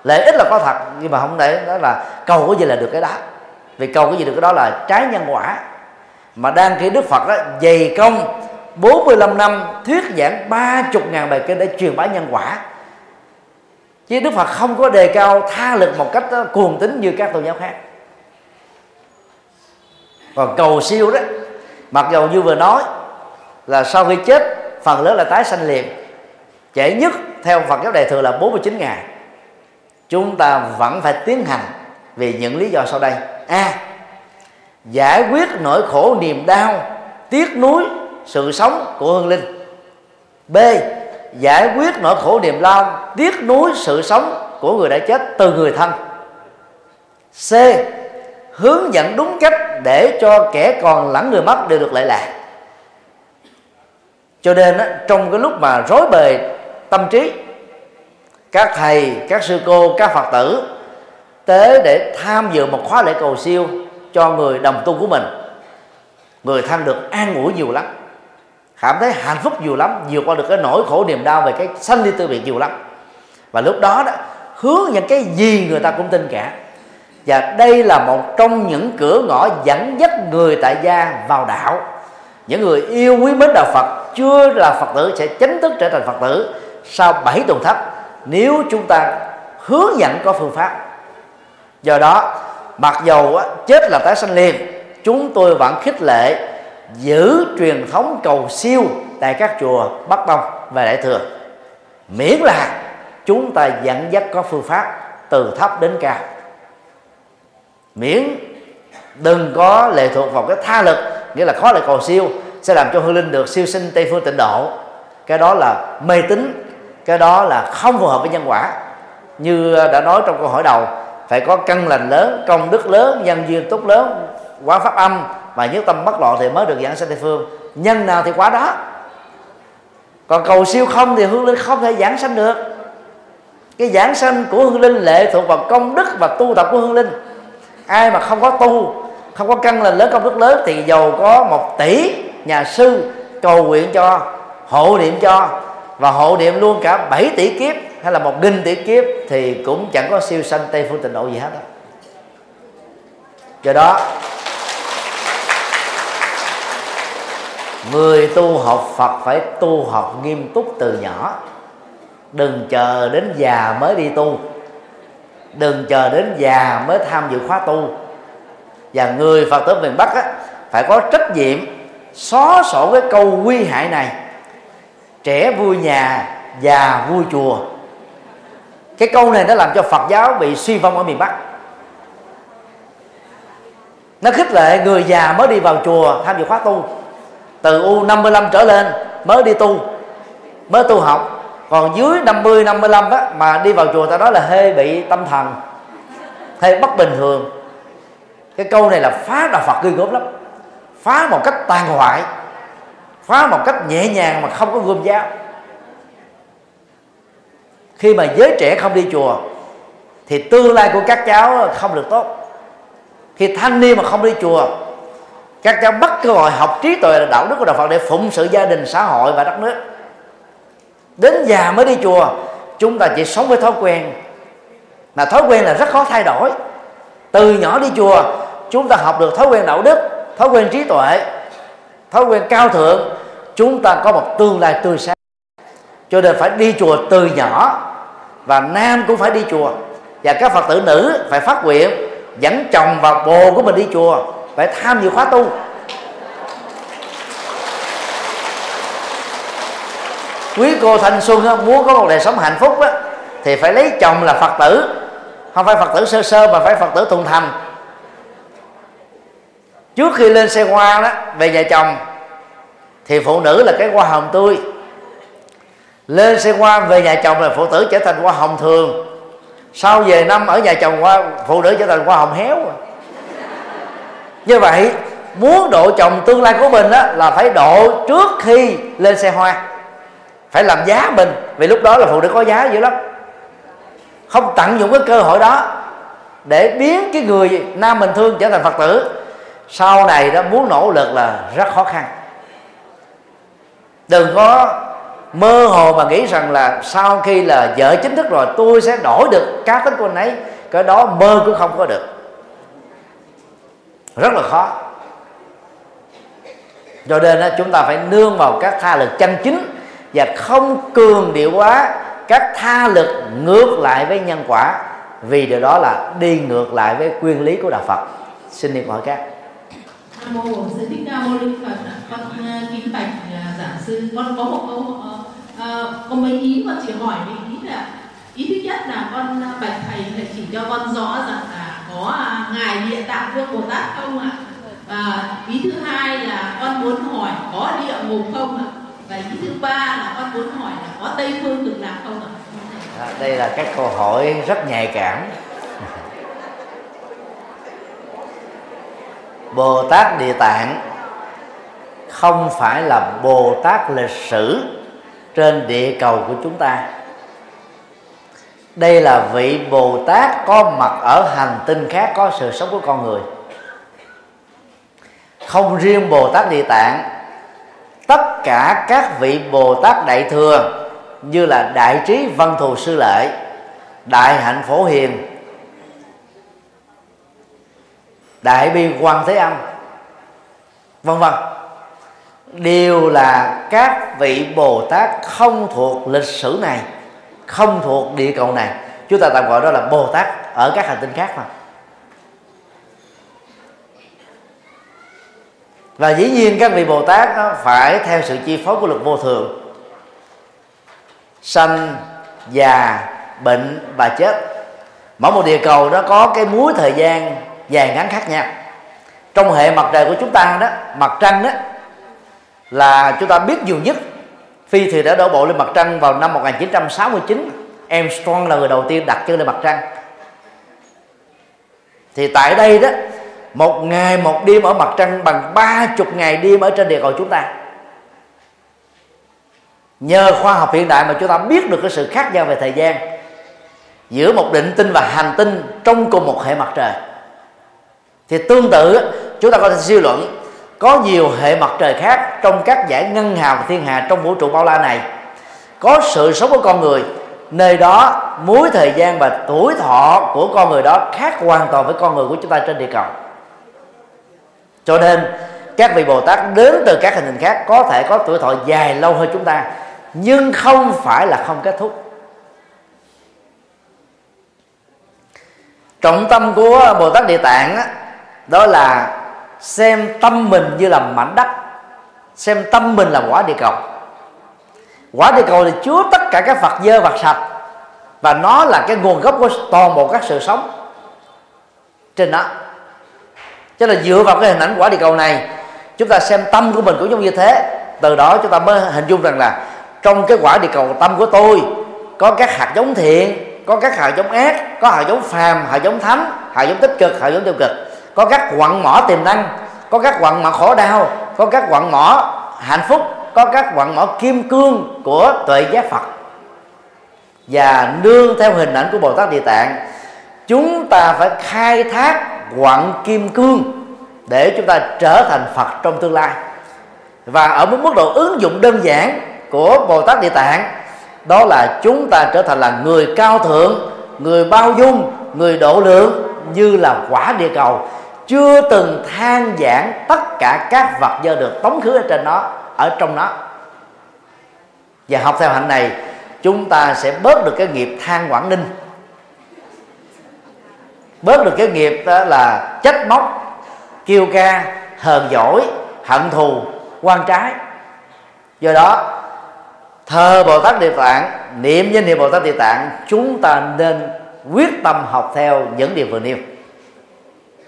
lợi ích là có thật, nhưng mà không để đó là cầu cái gì là được cái đó. Vì cầu cái gì được cái đó là trái nhân quả. Mà đang khi Đức Phật đó, dày công 45 năm thuyết giảng 30 ngàn bài kinh để truyền bá nhân quả chứ Đức Phật không có đề cao tha lực một cách ờ, cuồng tín như các tôn giáo khác. Còn cầu siêu đó mặc dù như vừa nói là sau khi chết phần lớn là tái sanh liền trễ nhất theo Phật giáo đại thừa là 49 ngày. Chúng ta vẫn phải tiến hành vì những lý do sau đây. A à, giải quyết nỗi khổ niềm đau tiếc nuối sự sống của hương linh. B giải quyết nỗi khổ niềm lao tiếc nuối sự sống của người đã chết từ người thân. C. Hướng dẫn đúng cách để cho kẻ còn lẫn người mất đều được lệ lạc. Cho nên trong cái lúc mà rối bời tâm trí, các thầy, các sư cô, các phật tử tế để tham dự một khóa lễ cầu siêu cho người đồng tu của mình. Người thân được an ủi nhiều lắm cảm thấy hạnh phúc nhiều lắm, vượt qua được cái nỗi khổ niềm đau về cái sanh ly tư biệt nhiều lắm. Và lúc đó đó, hướng những cái gì người ta cũng tin cả. Và đây là một trong những cửa ngõ dẫn dắt người tại gia vào đạo. Những người yêu quý mến đạo Phật, chưa là Phật tử sẽ chính thức trở thành Phật tử sau 7 tuần thấp nếu chúng ta hướng dẫn có phương pháp. Do đó, mặc dầu chết là tái sanh liền, chúng tôi vẫn khích lệ giữ truyền thống cầu siêu tại các chùa Bắc Tông và Đại thừa. Miễn là chúng ta dẫn dắt có phương pháp từ thấp đến cao. Miễn đừng có lệ thuộc vào cái tha lực, nghĩa là khó lại cầu siêu, sẽ làm cho hương linh được siêu sinh tây phương tịnh độ. Cái đó là mê tín, cái đó là không phù hợp với nhân quả. Như đã nói trong câu hỏi đầu, phải có căn lành lớn, công đức lớn, nhân duyên tốt lớn, quá pháp âm và nhất tâm bất loạn thì mới được giảng sanh tây phương. Nhân nào thì quá đó. Còn cầu siêu không thì hương linh không thể giảng sanh được. Cái giảng sanh của hương linh lệ thuộc vào công đức và tu tập của hương linh. Ai mà không có tu, không có căn lành lớn, công đức lớn, thì giàu có một tỷ nhà sư cầu nguyện cho, hộ niệm cho, và hộ niệm luôn cả 7 tỷ kiếp hay là một nghìn tỷ kiếp thì cũng chẳng có siêu sanh tây phương tịnh độ gì hết đó do đó người tu học phật phải tu học nghiêm túc từ nhỏ. Đừng chờ đến già mới đi tu. Đừng chờ đến già mới tham dự khóa tu. Và người phật tử miền bắc á, phải có trách nhiệm xóa sổ cái câu nguy hại này. Trẻ vui nhà già vui chùa. Cái câu này nó làm cho phật giáo bị suy vong ở miền bắc. Nó khích lệ người già mới đi vào chùa tham dự khóa tu từ u 55 trở lên mới đi tu mới tu học. Còn dưới 50 55 á, mà đi vào chùa ta nói là hơi bị tâm thần hơi bất bình thường. Cái câu này là phá đạo Phật ghê gớm lắm. Phá một cách tàn hoại phá một cách nhẹ nhàng mà không có gươm giáo khi mà giới trẻ không đi chùa thì tương lai của các cháu không được tốt. Khi thanh niên mà không đi chùa các cháu bắt cơ hội học trí tuệ là đạo đức của đạo Phật để phụng sự gia đình, xã hội và đất nước. Đến già mới đi chùa, chúng ta chỉ sống với thói quen. Mà thói quen là rất khó thay đổi. Từ nhỏ đi chùa, chúng ta học được thói quen đạo đức, thói quen trí tuệ, thói quen cao thượng. Chúng ta có một tương lai tươi sáng. Cho nên phải đi chùa từ nhỏ, và nam cũng phải đi chùa. Và các phật tử nữ phải phát nguyện, dẫn chồng và bồ của mình đi chùa phải tham dự khóa tu quý cô thanh xuân á, muốn có một đời sống hạnh phúc á, thì phải lấy chồng là phật tử. Không phải phật tử sơ sơ mà phải phật tử thuần thành. Trước khi lên xe hoa đó về nhà chồng thì phụ nữ là cái hoa hồng tươi. Lên xe hoa về nhà chồng là phụ tử trở thành hoa hồng thường. Sau về năm ở nhà chồng hoa phụ nữ trở thành hoa hồng héo. rồi như vậy, muốn độ chồng tương lai của mình đó là phải độ trước khi lên xe hoa. Phải làm giá mình, vì lúc đó là phụ nữ có giá dữ lắm. Không tận dụng cái cơ hội đó để biến cái người nam mình thương trở thành phật tử. Sau này đó, muốn nỗ lực là rất khó khăn. Đừng có mơ hồ mà nghĩ rằng là sau khi là vợ chính thức rồi, tôi sẽ đổi được cá tính của anh ấy. Cái đó mơ cũng không có được rất là khó cho nên đó, chúng ta phải nương vào các tha lực chân chính và không cường điệu quá các tha lực ngược lại với nhân quả vì điều đó là đi ngược lại với quyền lý của đạo Phật xin niệm hỏi các mô Bổn Sư Thích Ca Mâu Ni Phật. Con à, kính bạch à, giảng sư. Con có một câu uh, có mấy ý mà chỉ hỏi mấy ý là ý thứ nhất là con à, bạch thầy là chỉ cho con rõ rằng là có à, ngài địa tạng vương bồ tát không ạ? Và ý thứ hai là con muốn hỏi có địa ngục không ạ? Và ý thứ ba là con muốn hỏi là có tây phương được làm không ạ? À, đây là các câu hỏi rất nhạy cảm. Bồ Tát Địa Tạng không phải là Bồ Tát lịch sử trên địa cầu của chúng ta đây là vị Bồ Tát có mặt ở hành tinh khác, có sự sống của con người. Không riêng Bồ Tát Địa Tạng, tất cả các vị Bồ Tát Đại Thừa như là Đại Trí Văn Thù Sư Lệ Đại Hạnh Phổ Hiền, đại bi quan thế âm, vân vân, đều là các vị bồ tát không thuộc lịch sử này không thuộc địa cầu này. Chúng ta tạm gọi đó là bồ tát ở các hành tinh khác mà. Và dĩ nhiên các vị bồ tát nó phải theo sự chi phối của luật vô thường. Sanh, già, bệnh và chết. Mỗi một địa cầu đó có cái múi thời gian dài ngắn khác nhau. Trong hệ mặt trời của chúng ta đó, mặt trăng đó, là chúng ta biết nhiều nhất phi thì đã đổ bộ lên mặt trăng vào năm 1969 Armstrong là người đầu tiên đặt chân lên mặt trăng. Thì tại đây đó, một ngày, một đêm ở mặt trăng bằng ba chục ngày đêm ở trên địa cầu chúng ta. Nhờ khoa học hiện đại mà chúng ta biết được cái sự khác nhau về thời gian giữa một định tinh và hành tinh trong cùng một hệ mặt trời. Thì tương tự chúng ta có thể suy luận có nhiều hệ mặt trời khác trong các giải ngân hà và thiên hà trong vũ trụ bao la này. Có sự sống của con người, nơi đó mối thời gian và tuổi thọ của con người đó khác hoàn toàn với con người của chúng ta trên địa cầu. Cho nên, các vị bồ tát đến từ các hành tinh khác có thể có tuổi thọ dài lâu hơn chúng ta, nhưng không phải là không kết thúc. Trọng tâm của bồ tát địa tạng đó là xem tâm mình như là mảnh đất. Xem tâm mình là quả địa cầu. Quả địa cầu thì chứa tất cả các vật dơ vật sạch. Và nó là cái nguồn gốc của toàn bộ các sự sống trên đó. Cho là dựa vào cái hình ảnh quả địa cầu này, chúng ta xem tâm của mình cũng giống như thế. Từ đó chúng ta mới hình dung rằng là trong cái quả địa cầu tâm của tôi, có các hạt giống thiện, có các hạt giống ác, có hạt giống phàm, hạt giống thánh, hạt giống tích cực, hạt giống tiêu cực có các quặng mỏ tiềm năng, có các quặng mỏ khổ đau, có các quặng mỏ hạnh phúc, có các quặng mỏ kim cương của tuệ giác phật. Và nương theo hình ảnh của bồ tát địa tạng, chúng ta phải khai thác quặng kim cương để chúng ta trở thành phật trong tương lai. Và ở một mức độ ứng dụng đơn giản của bồ tát địa tạng, đó là chúng ta trở thành là người cao thượng, người bao dung, người độ lượng như là quả địa cầu chưa từng than giảng tất cả các vật do được tống khứ ở trên nó, ở trong nó. Và học theo hạnh này, chúng ta sẽ bớt được cái nghiệp than quảng ninh. Bớt được cái nghiệp đó là trách móc, kêu ca, hờn dỗi, hận thù, quan trái. Do đó, thờ bồ tát địa tạng, niệm danh hiệu bồ tát địa tạng, chúng ta nên quyết tâm học theo những điều vừa nêu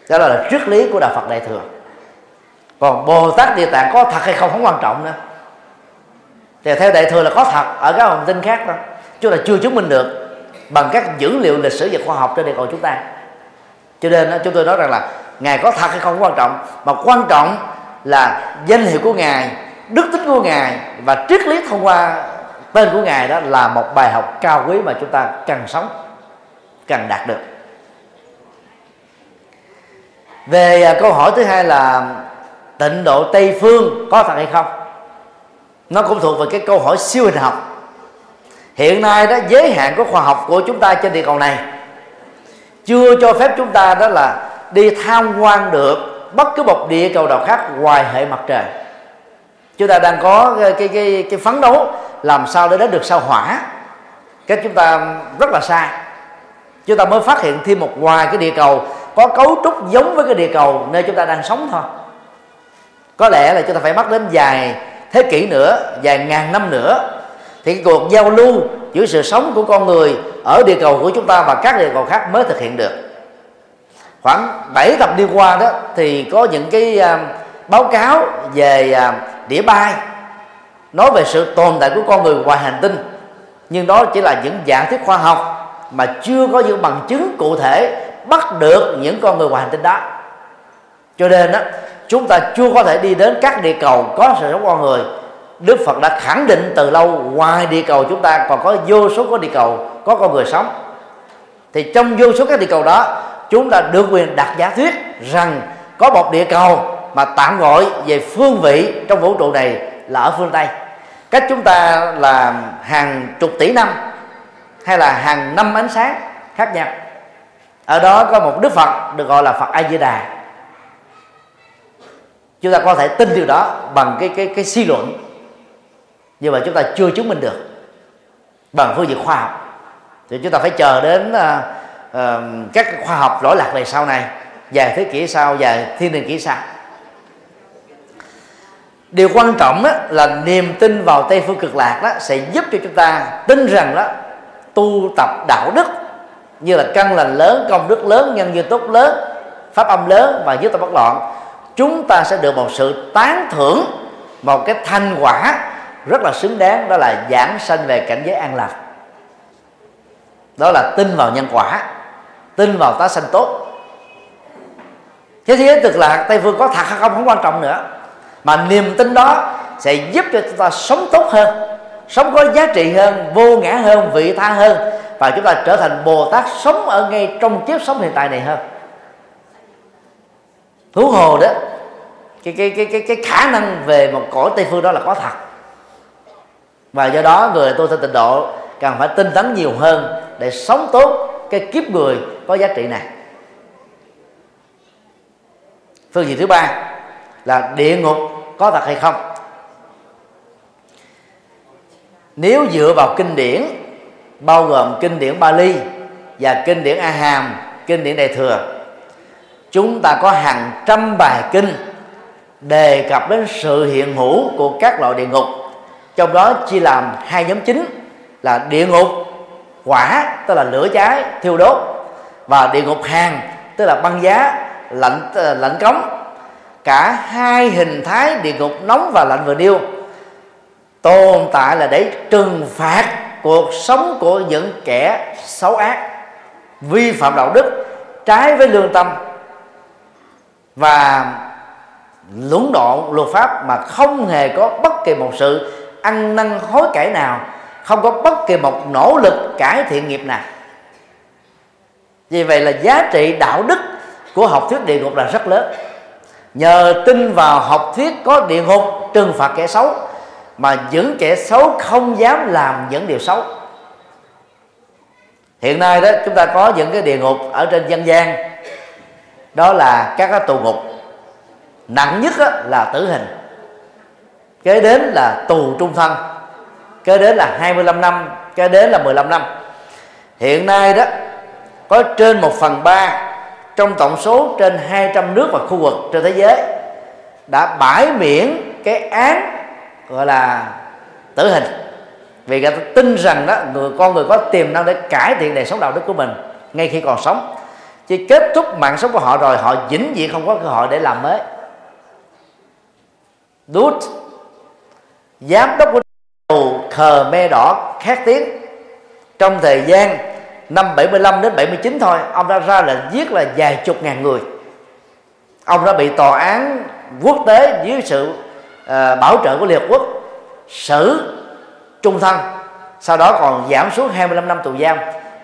đó là triết lý của đạo phật đại thừa. Còn bồ tát địa tạng có thật hay không không quan trọng nữa. Thì theo đại thừa là có thật ở các hồng tinh khác đó, chúng ta chưa chứng minh được bằng các dữ liệu lịch sử và khoa học trên địa cầu chúng ta. Cho nên chúng tôi nói rằng là ngài có thật hay không quan trọng mà quan trọng là danh hiệu của ngài đức tính của ngài và triết lý thông qua tên của ngài đó là một bài học cao quý mà chúng ta cần sống cần đạt được về à, câu hỏi thứ hai là tịnh độ tây phương có thật hay không? Nó cũng thuộc về cái câu hỏi siêu hình học. Hiện nay đó giới hạn của khoa học của chúng ta trên địa cầu này chưa cho phép chúng ta đó là đi tham quan được bất cứ một địa cầu nào khác ngoài hệ mặt trời. Chúng ta đang có cái cái cái, cái phấn đấu làm sao để đến được sao hỏa. Cách chúng ta rất là sai chúng ta mới phát hiện thêm một ngoài cái địa cầu có cấu trúc giống với cái địa cầu nơi chúng ta đang sống thôi. Có lẽ là chúng ta phải mất đến vài thế kỷ nữa vài ngàn năm nữa thì cái cuộc giao lưu giữa sự sống của con người ở địa cầu của chúng ta và các địa cầu khác mới thực hiện được. Khoảng 7 tập đi qua đó thì có những cái uh, báo cáo về à, uh, đĩa bay nói về sự tồn tại của con người ngoài hành tinh. Nhưng đó chỉ là những giả thuyết khoa học mà chưa có những bằng chứng cụ thể bắt được những con người ngoài hành tinh đó. Cho nên đó chúng ta chưa có thể đi đến các địa cầu có sự sống con người. Đức Phật đã khẳng định từ lâu, ngoài địa cầu chúng ta còn có vô số có địa cầu, có con người sống. Thì trong vô số các địa cầu đó, chúng ta được quyền đặt giả thuyết rằng có một địa cầu mà tạm gọi về phương vị trong vũ trụ này là ở phương Tây. Cách chúng ta là hàng chục tỷ năm hay là hàng năm ánh sáng khác nhau ở đó có một đức phật được gọi là phật a di đà chúng ta có thể tin điều đó bằng cái cái cái suy luận. Nhưng mà chúng ta chưa chứng minh được bằng phương diện khoa học. Thì chúng ta phải chờ đến uh, uh, các khoa học lỗi lạc về sau này vài thế kỷ sau vài thiên niên kỷ sau. Điều quan trọng đó là niềm tin vào tây phương cực lạc đó sẽ giúp cho chúng ta tin rằng đó tu tập đạo đức như là căn lành lớn, công đức lớn, nhân duyên tốt lớn, pháp âm lớn và giúp ta bất loạn. Chúng ta sẽ được một sự tán thưởng, một cái thành thành quả rất là xứng đáng, đó là giảng sanh về cảnh giới an lạc. Đó là tin vào nhân quả, tin vào tá sanh tốt. Thế giới cực lạc tây phương có thật hay không không quan trọng nữa. Mà niềm tin đó sẽ giúp cho chúng ta sống tốt hơn, sống có giá trị hơn, vô ngã hơn, vị tha hơn và chúng ta trở thành bồ tát sống ở ngay trong kiếp sống hiện tại này hơn. Thú hồ đó, cái cái cái cái cái khả năng về một cõi tây phương đó là có thật. Và do đó người tu theo tịnh độ cần phải tinh tấn nhiều hơn để sống tốt cái kiếp người có giá trị này. Phương diện thứ ba là địa ngục có thật hay không? Nếu dựa vào kinh điển bao gồm kinh điển Bali và kinh điển A Hàm, kinh điển Đại thừa. Chúng ta có hàng trăm bài kinh đề cập đến sự hiện hữu của các loại địa ngục trong đó chia làm hai nhóm chính là địa ngục quả tức là lửa cháy thiêu đốt và địa ngục hàng tức là băng giá lạnh ờ, lạnh cống. Cả hai hình thái địa ngục nóng và lạnh vừa nêu tồn tại là để trừng phạt cuộc sống của những kẻ xấu ác, vi phạm đạo đức, trái với lương tâm và lũng đoạn luật pháp mà không hề có bất kỳ một sự ăn năn hối cải nào, không có bất kỳ một nỗ lực cải thiện nghiệp nào. Vì vậy là giá trị đạo đức của học thuyết địa ngục là rất lớn. Nhờ tin vào học thuyết có địa ngục, trừng phạt kẻ xấu mà những kẻ xấu không dám làm những điều xấu. Hiện nay đó, chúng ta có những cái địa ngục ở trên dân gian. Đó là các cái tù ngục. Nặng nhất là tử hình. Kế đến là tù trung thân. Kế đến là 25 năm. Kế đến là 15 năm. Hiện nay đó, có trên một phần ba trong tổng số trên 200 nước và khu vực trên thế giới đã bãi miễn cái án gọi là tử hình. Vì người ta tin rằng đó, người, con người có tiềm năng để cải thiện đời sống đạo đức của mình ngay khi còn sống. Chỉ kết thúc mạng sống của họ rồi, họ vĩnh viễn không có cơ hội để làm mới. Đút, giám đốc của tù khờ me đỏ khét tiếng. Trong thời gian năm 75 đến 79 thôi, ông đã ra lệnh giết là vài chục ngàn người. Ông đã bị tòa án quốc tế dưới sự Ờ, bảo trợ của Liên Hợp Quốc xử trung thân sau đó còn giảm xuống 25 năm tù giam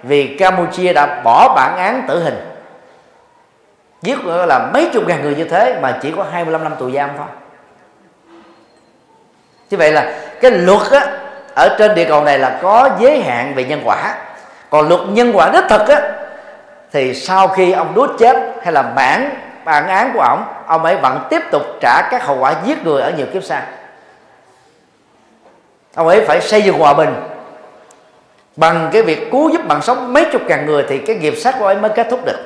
vì Campuchia đã bỏ bản án tử hình. Giết là mấy chục ngàn người như thế mà chỉ có 25 năm tù giam thôi. Như vậy là cái luật á, ở trên địa cầu này là có giới hạn về nhân quả. Còn luật nhân quả đích thực á thì sau khi ông đốt chết hay là bản bản án của ông ông ấy vẫn tiếp tục trả các hậu quả giết người ở nhiều kiếp sau. Ông ấy phải xây dựng hòa bình. Bằng cái việc cứu giúp bằng sống mấy chục ngàn người thì cái nghiệp sát của ông ấy mới kết thúc được.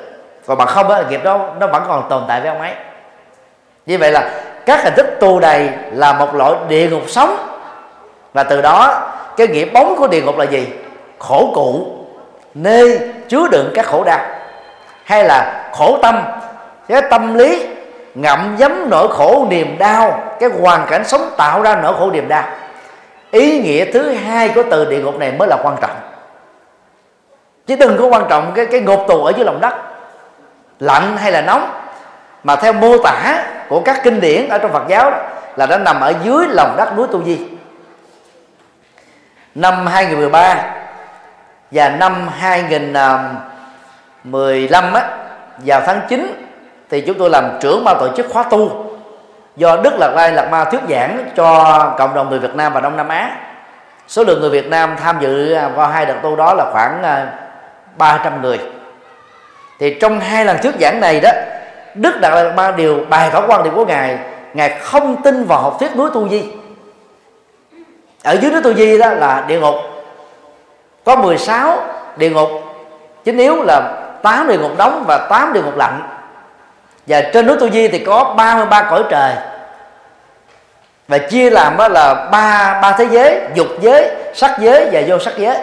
Còn bằng không á, nghiệp đó, nó vẫn còn tồn tại với ông ấy. Như vậy là các hình thức tù đầy là một loại địa ngục sống. Và từ đó, cái nghĩa bóng của địa ngục là gì? Khổ cụ nơi chứa đựng các khổ đau. Hay là khổ tâm cái tâm lý ngậm dấm nỗi khổ niềm đau cái hoàn cảnh sống tạo ra nỗi khổ niềm đau. Ý nghĩa thứ hai của từ địa ngục này mới là quan trọng. Chứ đừng có quan trọng cái cái ngục tù ở dưới lòng đất lạnh hay là nóng. Mà theo mô tả của các kinh điển ở trong Phật giáo đó, là nó nằm ở dưới lòng đất núi Tu Di. Năm 2013 và năm 2015 à, á, vào tháng 9 thì chúng tôi làm trưởng ban tổ chức khóa tu. Do Đức Lạt Lai Lạt Ma thuyết giảng cho cộng đồng người Việt Nam và Đông Nam Á. Số lượng người Việt Nam tham dự vào hai đợt tu đó là khoảng à, 300 người. Thì trong hai lần thuyết giảng này đó, Đức Đạt Lai Ma điều bày tỏ quan điểm của ngài ngài không tin vào học thuyết núi Tu Di. Ở dưới núi Tu Di đó là địa ngục. Có 16 địa ngục. Chính yếu là 8 địa ngục đóng và 8 địa ngục lạnh và trên núi Tu Di thì có 33 cõi trời. Và chia làm đó là ba ba thế giới dục giới sắc giới và vô sắc giới.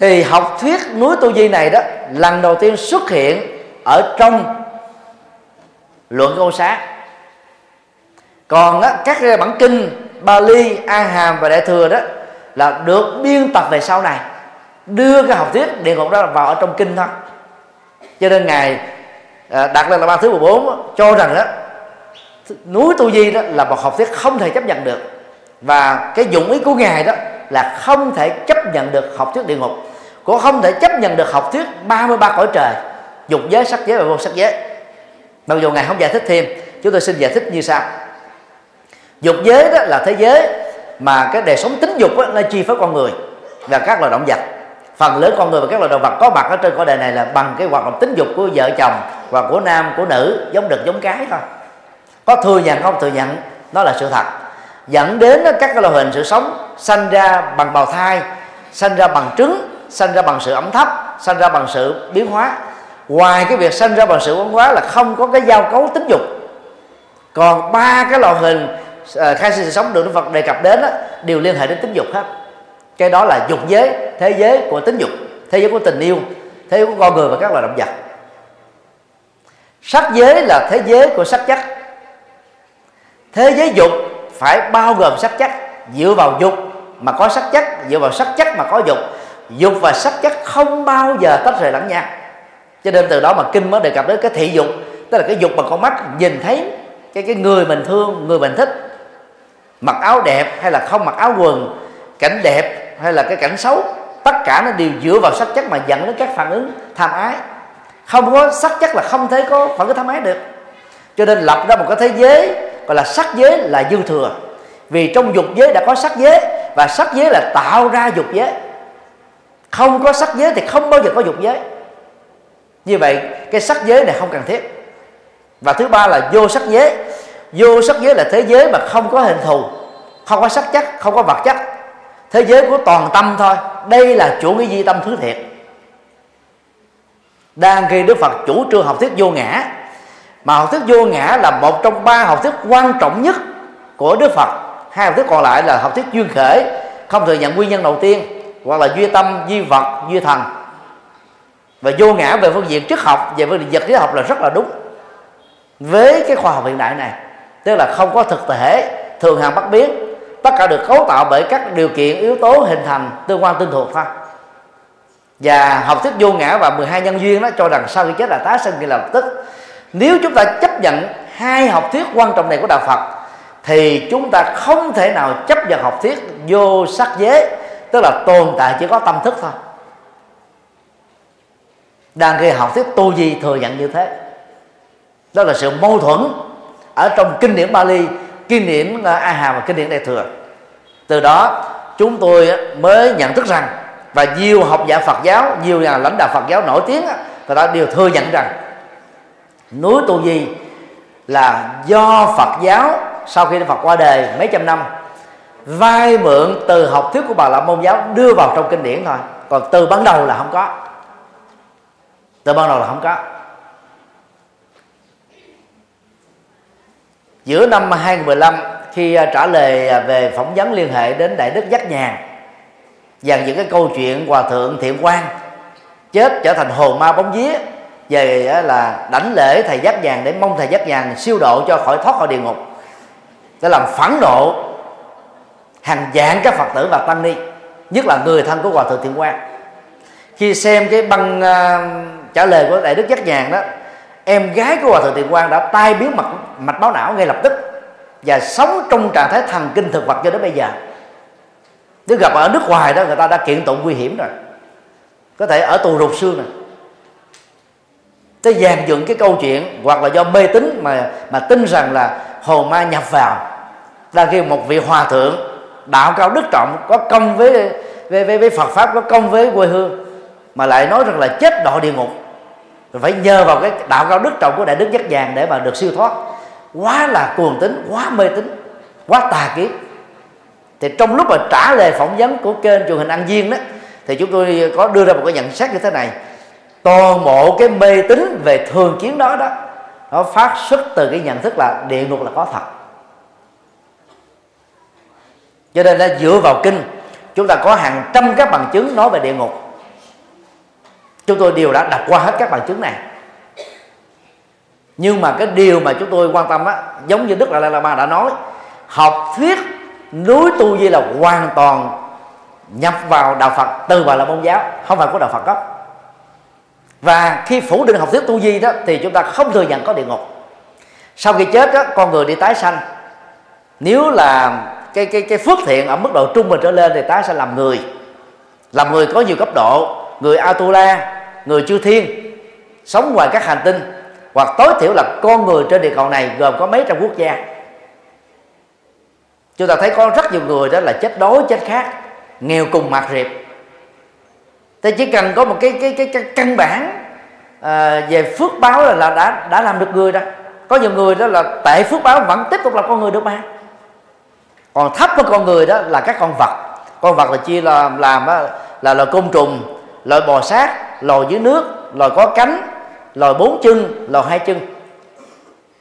Thì học thuyết núi tu di này đó lần đầu tiên xuất hiện ở trong luận câu xá còn đó, các bản kinh Bali, A Hàm và Đại thừa đó là được biên tập về sau này đưa cái học thuyết địa ngục đó vào ở trong kinh thôi. Cho nên ngài à, đặt lên là ba thứ 14 cho rằng đó núi tu di đó là một học thuyết không thể chấp nhận được. Và cái dụng ý của ngài đó là không thể chấp nhận được học thuyết địa ngục. Cũng không thể chấp nhận được học thuyết 33 cõi trời dục giới sắc giới và vô sắc giới. Mặc dù ngài không giải thích thêm chúng tôi xin giải thích như sau. Dục giới đó là thế giới mà cái đời sống tính dục đó, nó chi phối con người và các loài động vật phần lớn con người và các loài động vật có mặt ở trên cõi đời này là bằng cái hoạt động tính dục của vợ chồng và của nam của nữ giống đực giống cái thôi. Có thừa nhận không? Thừa nhận. Nó là sự thật. Dẫn đến các cái loại hình sự sống sanh ra bằng bào thai sanh ra bằng trứng sanh ra bằng sự ẩm thấp sanh ra bằng sự biến hóa. Ngoài cái việc sanh ra bằng sự biến hóa là không có cái giao cấu tính dục. Còn ba cái loại hình à, khai sinh sự sống được Đức Phật đề cập đến đó, đều liên hệ đến tính dục hết cái đó là dục giới, thế giới của tính dục, thế giới của tình yêu, thế giới của con người và các loài động vật. Sắc giới là thế giới của sắc chất. Thế giới dục phải bao gồm sắc chất, dựa vào dục mà có sắc chất, dựa vào sắc chất mà có dục. Dục và sắc chất không bao giờ tách rời lẫn nhau. Cho nên từ đó mà kinh mới đề cập đến cái thị dục, tức là cái dục bằng con mắt, nhìn thấy cái cái người mình thương, người mình thích. Mặc áo đẹp hay là không mặc áo quần, cảnh đẹp hay là cái cảnh xấu, tất cả nó đều dựa vào sắc chất mà dẫn đến các phản ứng tham ái. Không có sắc chất là không thể có phản ứng tham ái được. Cho nên lập ra một cái thế giới, gọi là sắc giới là dư thừa. Vì trong dục giới đã có sắc giới, và sắc giới là tạo ra dục giới. Không có sắc giới thì không bao giờ có dục giới. Như vậy, cái sắc giới này không cần thiết. Và thứ ba là vô sắc giới. Vô sắc giới là thế giới mà không có hình thù, không có sắc chất, không có vật chất thế giới của toàn tâm thôi. Đây là chủ nghĩa di tâm thứ thiệt. Đang khi đức phật chủ trương học thuyết vô ngã, mà học thuyết vô ngã là một trong ba học thuyết quan trọng nhất của đức phật. Hai học thuyết còn lại là học thuyết duyên khởi, không thừa nhận nguyên nhân đầu tiên, hoặc là duy tâm, duy vật, duy thần. Và vô ngã về phương diện triết học, về phương diện vật lý học là rất là đúng. Với cái khoa học hiện đại này, tức là không có thực thể, thường hàng bất biến tất cả được cấu tạo bởi các điều kiện, yếu tố hình thành tương quan tinh thuộc thôi. Và học thuyết vô ngã và 12 nhân duyên đó cho rằng sau khi chết là tái sinh ngay lập tức. Nếu chúng ta chấp nhận hai học thuyết quan trọng này của đạo Phật, thì chúng ta không thể nào chấp nhận học thuyết vô sắc giới, tức là tồn tại chỉ có tâm thức thôi. Đang khi học thuyết tu di thừa nhận như thế, đó là sự mâu thuẫn ở trong kinh điển Bali kinh điển A Hà và kinh điển Đại thừa. Từ đó, chúng tôi mới nhận thức rằng và nhiều học giả Phật giáo, nhiều nhà lãnh đạo Phật giáo nổi tiếng người ta đều thừa nhận rằng núi tu di là do Phật giáo sau khi Phật qua đời mấy trăm năm, vay mượn từ học thuyết của bà la môn giáo đưa vào trong kinh điển thôi. Còn từ ban đầu là không có. Từ ban đầu là không có. Giữa năm 2015 khi à, trả lời à, về phỏng vấn liên hệ đến đại đức giác nhàn dàn những cái câu chuyện hòa thượng thiện quan chết trở thành hồn ma bóng vía về à, là đảnh lễ thầy giác nhàn để mong thầy giác nhàn siêu độ cho khỏi thoát khỏi địa ngục. Để làm phẫn nộ hàng dạng các phật tử và tăng ni nhất là người thân của hòa thượng thiện quan khi xem cái băng uh, trả lời của đại đức giác nhàn đó em gái của hòa thượng thiện quan đã tai biến mặt mạch máu não ngay lập tức và sống trong trạng thái thần kinh thực vật cho đến bây giờ. Nếu gặp ở nước ngoài đó người ta đã kiện tụng nguy hiểm rồi. Có thể ở tù rụt xương này tới dàn dựng cái câu chuyện hoặc là do mê tín mà mà tin rằng là hồn ma nhập vào là khi một vị hòa thượng đạo cao đức trọng có công với với, với, với Phật pháp có công với quê hương mà lại nói rằng là chết đọa địa ngục. Phải nhờ vào cái đạo cao đức trọng của đại đức giác vàng để mà được siêu thoát quá là cuồng tín, quá mê tín, quá tà kiến. Thì trong lúc mà trả lời phỏng vấn của kênh truyền hình ăn viên đó, thì chúng tôi có đưa ra một cái nhận xét như thế này. Toàn bộ cái mê tín về thường kiến đó đó, nó phát xuất từ cái nhận thức là địa ngục là có thật. Cho nên là dựa vào kinh, chúng ta có hàng trăm các bằng chứng nói về địa ngục. Chúng tôi đều đã đọc qua hết các bằng chứng này nhưng mà cái điều mà chúng tôi quan tâm á, giống như đức là la đã nói, học thuyết núi tu di là hoàn toàn nhập vào đạo Phật, từ bà là môn giáo, không phải của đạo Phật gốc. Và khi phủ định học thuyết tu di đó, thì chúng ta không thừa nhận có địa ngục. Sau khi chết đó con người đi tái sanh. Nếu là cái cái cái phước thiện ở mức độ trung bình trở lên thì tái sanh làm người. Làm người có nhiều cấp độ, người atula, người chư thiên, sống ngoài các hành tinh hoặc tối thiểu là con người trên địa cầu này gồm có mấy trăm quốc gia. Chúng ta thấy có rất nhiều người đó là chết đói chết khát nghèo cùng mặt riệp. Thế chỉ cần có một cái cái cái, cái căn bản à, về phước báo là, là đã đã làm được người đó. Có nhiều người đó là tệ phước báo vẫn tiếp tục là con người được mà. Còn thấp hơn con người đó là các con vật. Con vật là chia là làm là loài côn trùng loài bò sát loài dưới nước loài có cánh loài bốn chân loài hai chân.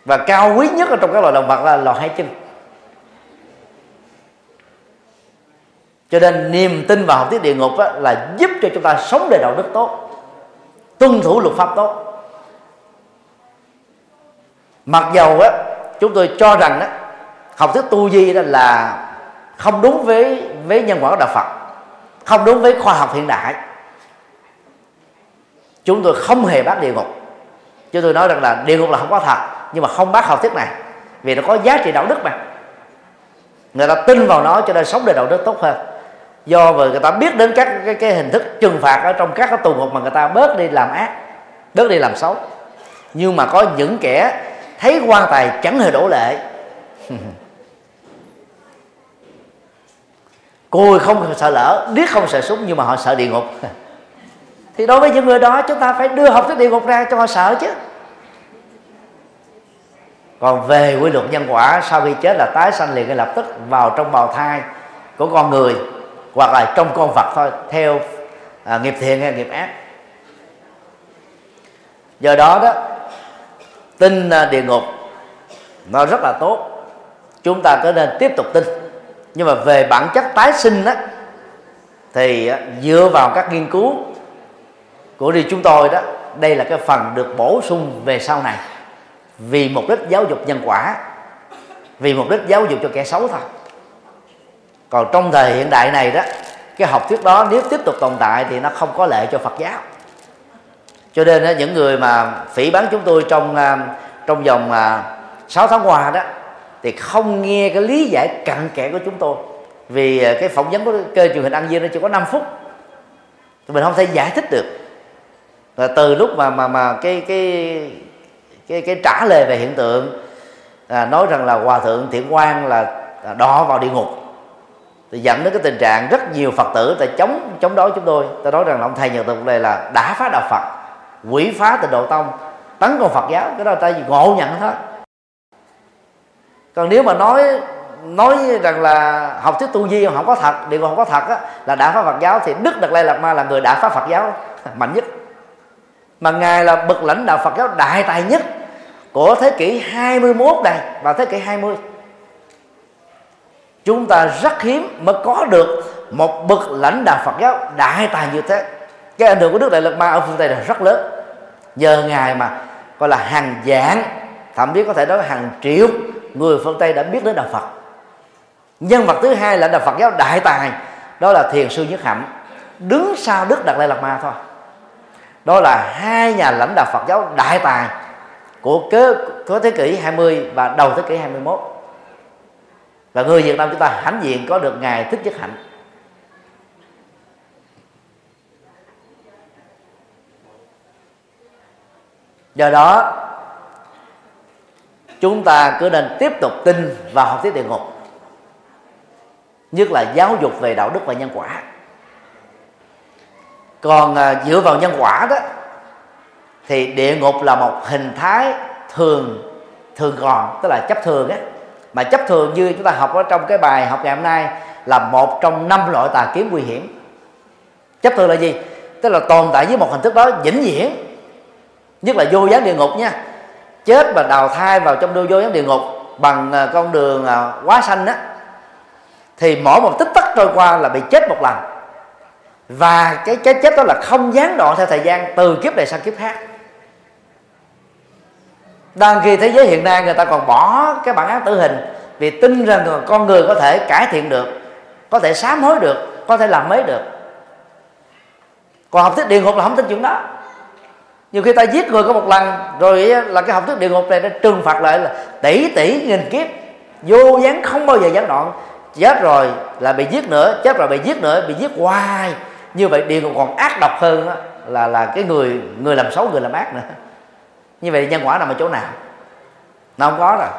Và cao quý nhất ở trong các loài động vật là loài hai chân. Cho nên niềm tin vào học thuyết địa ngục á, là giúp cho chúng ta sống đời đạo đức tốt tuân thủ luật pháp tốt. Mặc dầu á chúng tôi cho rằng á học thuyết tu di đó là không đúng với với nhân quả của đạo Phật không đúng với khoa học hiện đại. Chúng tôi không hề bác địa ngục chúng tôi nói rằng là địa ngục là không có thật nhưng mà không bác học thuyết này vì nó có giá trị đạo đức mà. Người ta tin vào nó cho nên sống đời đạo đức tốt hơn. Do vừa người ta biết đến các cái, cái hình thức trừng phạt ở trong các cái tù ngục mà người ta bớt đi làm ác bớt đi làm xấu. Nhưng mà có những kẻ thấy quan tài chẳng hề đổ lệ. Cùi không sợ lỡ điếc không sợ súng nhưng mà họ sợ địa ngục. thì đối với những người đó chúng ta phải đưa học thuyết địa ngục ra cho họ sợ chứ. Còn về quy luật nhân quả sau khi chết là tái sanh liền ngay lập tức vào trong bào thai của con người hoặc là trong con vật thôi theo à, nghiệp thiện hay nghiệp ác. Do đó đó tin à, địa ngục nó rất là tốt. Chúng ta có nên tiếp tục tin. Nhưng mà về bản chất tái sinh đó thì à, dựa vào các nghiên cứu của đi chúng tôi đó đây là cái phần được bổ sung về sau này. Vì mục đích giáo dục nhân quả vì mục đích giáo dục cho kẻ xấu thôi. Còn trong thời hiện đại này đó cái học thuyết đó nếu tiếp tục tồn tại thì nó không có lệ cho Phật giáo. Cho nên đó, những người mà phỉ bán chúng tôi trong à, trong vòng à, 6 tháng qua đó thì không nghe cái lý giải cặn kẽ của chúng tôi. Vì à, cái phỏng vấn của kênh truyền hình ăn viên nó chỉ có 5 phút. Thì mình không thể giải thích được và từ lúc mà mà mà cái cái cái cái trả lời về hiện tượng à, nói rằng là hòa thượng thiện quan là đọ vào địa ngục thì dẫn đến cái tình trạng rất nhiều phật tử ta chống chống đối chúng tôi. Ta nói rằng là ông thầy nhật tục này là đã phá đạo phật quỷ phá tịnh độ tông tấn công phật giáo. Cái đó ta ngộ nhận thôi còn nếu mà nói nói rằng là học thuyết tu di không có thật điều không có thật á, là đã phá phật giáo thì đức đạt lai lạt ma là người đã phá phật giáo mạnh nhất mà ngài là bậc lãnh đạo phật giáo đại tài nhất của thế kỷ 21 này và thế kỷ 20 chúng ta rất hiếm mới có được một bậc lãnh đạo Phật giáo đại tài như thế. Cái ảnh hưởng của Đức Đại Lạt Ma ở phương Tây là rất lớn. Nhờ ngài mà gọi là hàng dạng thậm chí có thể nói hàng triệu người phương Tây đã biết đến đạo Phật. Nhân vật thứ hai là đạo Phật giáo đại tài, đó là thiền sư nhất hạnh. Đứng sau Đức Đạt Lai Lạt Ma thôi đó là hai nhà lãnh đạo Phật giáo đại tài của kế của thế kỷ 20 và đầu thế kỷ 21 và người Việt Nam chúng ta hãnh diện có được ngài thích nhất hạnh. Do đó, chúng ta cứ nên tiếp tục tin vào học thuyết địa ngục, nhất là giáo dục về đạo đức và nhân quả còn à, dựa vào nhân quả đó thì địa ngục là một hình thái thường thường còn tức là chấp thường á. Mà chấp thường như chúng ta học ở trong cái bài học ngày hôm nay là một trong năm loại tà kiếm nguy hiểm. Chấp thường là gì? Tức là tồn tại với một hình thức đó vĩnh viễn. Nhất là vô gián địa ngục nha. Chết và đào thai vào trong đôi vô gián địa ngục bằng à, con đường à, quá xanh á thì mỗi một tích tắc trôi qua là bị chết một lần và cái cái chết đó là không gián đoạn theo thời gian từ kiếp này sang kiếp khác. Đang khi thế giới hiện nay, người ta còn bỏ cái bản án tử hình vì tin rằng con người có thể cải thiện được, có thể sám hối được, có thể làm mới được. Còn học thuyết địa ngục là không tin chuyện đó. Nhiều khi ta giết người có một lần, rồi là cái học thuyết địa ngục này nó trừng phạt lại là tỷ tỷ nghìn kiếp, vô gián, không bao giờ gián đoạn. Chết rồi là bị giết nữa, chết rồi bị giết nữa, bị giết hoài như vậy địa ngục còn ác độc hơn đó, là là cái người người làm xấu người làm ác nữa. Như vậy nhân quả nằm ở chỗ nào? Nó không có rồi.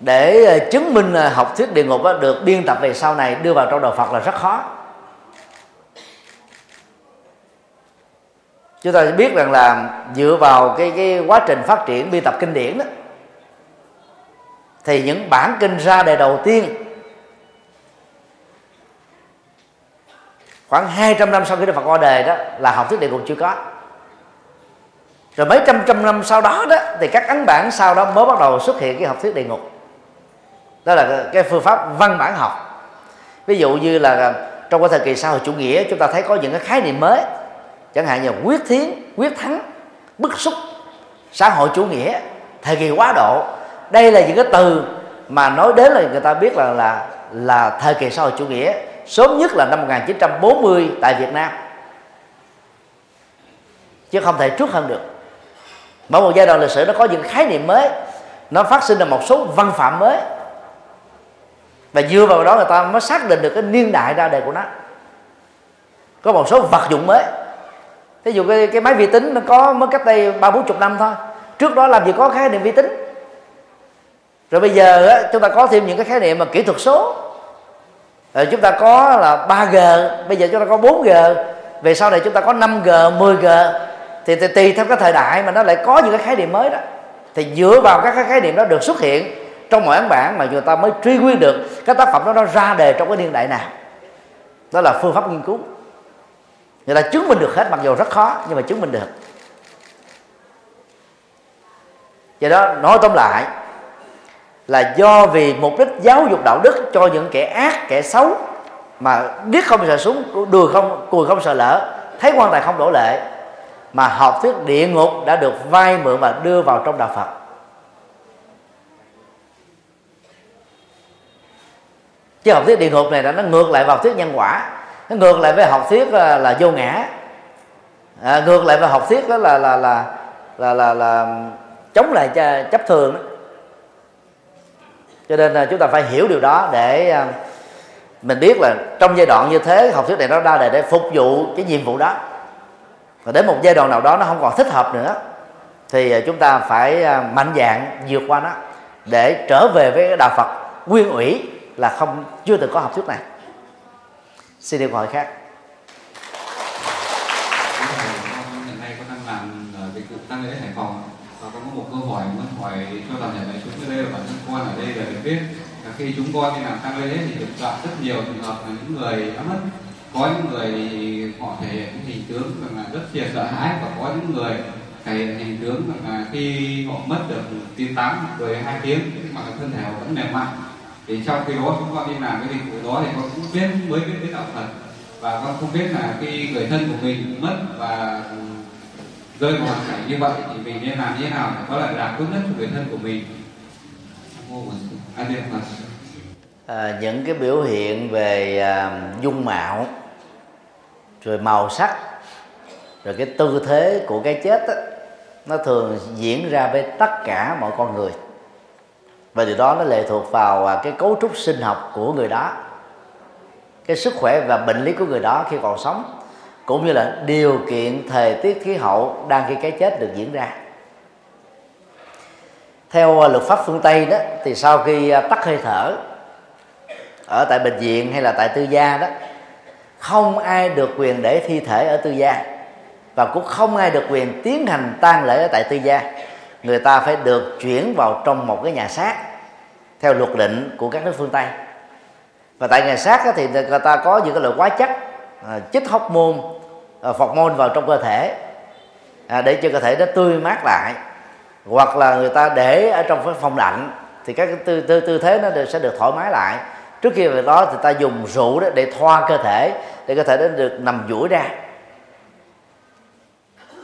Để ờ, chứng minh ờ, học thuyết địa ngục được biên tập về sau này đưa vào trong đạo Phật là rất khó. Chúng ta biết rằng là dựa vào cái cái quá trình phát triển biên tập kinh điển đó, thì những bản kinh ra đề đầu tiên, khoảng 200 năm sau khi Đức Phật qua đời đó, là học thuyết địa ngục chưa có. Rồi mấy trăm trăm năm sau đó đó, thì các ấn bản sau đó mới bắt đầu xuất hiện cái học thuyết địa ngục. Đó là cái phương pháp văn bản học. Ví dụ như là trong cái thời kỳ xã hội chủ nghĩa, chúng ta thấy có những cái khái niệm mới chẳng hạn như quyết thiến, quyết thắng, bức xúc, xã hội chủ nghĩa, thời kỳ quá độ. Đây là những cái từ mà nói đến là người ta biết là là là thời kỳ xã hội chủ nghĩa, sớm nhất là năm 1940 tại Việt Nam. Chứ không thể trước hơn được. Mỗi một giai đoạn lịch sử nó có những khái niệm mới, nó phát sinh ra một số văn phạm mới. Và dựa vào đó người ta mới xác định được cái niên đại ra đề của nó. Có một số vật dụng mới thí dụ cái, cái máy vi tính nó có mới cách đây ba bốn chục năm thôi. Trước đó làm gì có khái niệm vi tính. Rồi bây giờ á, chúng ta có thêm những cái khái niệm mà kỹ thuật số. Rồi chúng ta có là 3G bây giờ chúng ta có 4G về sau này chúng ta có 5G 10G thì, thì tùy theo cái thời đại mà nó lại có những cái khái niệm mới đó. Thì dựa vào các cái khái niệm đó được xuất hiện trong mọi ấn bản mà người ta mới truy nguyên được cái tác phẩm đó nó ra đề trong cái niên đại nào. Đó là phương pháp nghiên cứu người ta chứng minh được hết, mặc dù rất khó, nhưng mà chứng minh được. Do đó, nói tóm lại, là do vì mục đích giáo dục đạo đức cho những kẻ ác, kẻ xấu, mà biết không sợ súng, đùi không, cùi không sợ lỡ thấy quan tài không đổ lệ, mà học thuyết địa ngục đã được vay mượn và đưa vào trong đạo Phật. Chứ học thuyết địa ngục này là nó ngược lại vào thuyết nhân quả ngược lại với học thuyết là, là vô ngã. À, ngược lại với học thuyết đó là là là là là, là chống lại chấp thường đó. cho nên là chúng ta phải hiểu điều đó để à, mình biết là trong giai đoạn như thế học thuyết này nó ra đời để phục vụ cái nhiệm vụ đó. Và đến một giai đoạn nào đó nó không còn thích hợp nữa thì à, chúng ta phải à, mạnh dạng vượt qua nó để trở về với đạo Phật nguyên ủy là không chưa từng có học thuyết này xin điện hỏi khác. Hiện nay có đang làm ờ, dịch vụ tăng lễ hải phòng. Và có một câu hỏi muốn hỏi cho toàn thể đại chúng ở đây và bản thân con ở đây là được biết là khi chúng con đi làm tăng lễ thì được gặp rất nhiều trường hợp là những người đã mất. Có những người thì họ thể hiện hình tướng là rất là sợ hãi và có những người thể hiện hình tướng là khi họ mất được tin tám 12 hai tiếng, mà thân thể họ vẫn mềm mại thì trong khi đó chúng con đi làm cái dịch vụ đó thì con cũng biết mới biết đến đạo Phật. Và con không biết là khi người thân của mình mất và rơi vào hoàn cảnh như vậy thì mình nên làm như thế nào để có lại làm tốt nhất cho người thân của mình. À, những cái biểu hiện về à, dung mạo rồi màu sắc rồi cái tư thế của cái chết đó, nó thường diễn ra với tất cả mọi con người và điều đó nó lệ thuộc vào à, cái cấu trúc sinh học của người đó, cái sức khỏe và bệnh lý của người đó khi còn sống, cũng như là điều kiện thời tiết khí hậu đang khi cái chết được diễn ra. Theo à, luật pháp phương tây đó, thì sau khi à, tắt hơi thở ở tại bệnh viện hay là tại tư gia đó, không ai được quyền để thi thể ở tư gia và cũng không ai được quyền tiến hành tang lễ ở tại tư gia. Người ta phải được chuyển vào trong một cái nhà xác theo luật định của các nước phương tây. Và tại nhà xác thì người ta có những cái loại hóa chất à, chích hóc môn à, phọc môn vào trong cơ thể à, để cho cơ thể nó tươi mát lại. Hoặc là người ta để ở trong cái phòng lạnh thì các tư, tư, tư thế nó sẽ được thoải mái lại. Trước khi về đó thì ta dùng rượu đó để thoa cơ thể để cơ thể nó được nằm duỗi ra.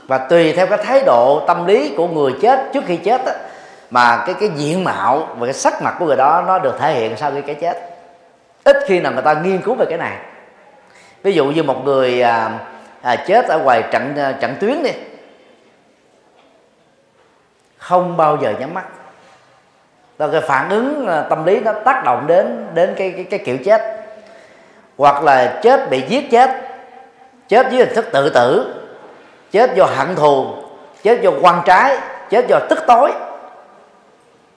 Và tùy theo cái thái độ tâm lý của người chết trước khi chết đó, mà cái cái diện mạo và cái sắc mặt của người đó nó được thể hiện sau khi cái chết. Ít khi nào người ta nghiên cứu về cái này. Ví dụ như một người à, à, chết ở ngoài trận à, trận tuyến đi. Không bao giờ nhắm mắt. Là cái phản ứng à, tâm lý nó tác động đến đến cái cái, cái kiểu chết. Hoặc là chết bị giết chết. Chết dưới hình thức tự tử. Chết do hận thù. Chết do quan trái. Chết do tức tối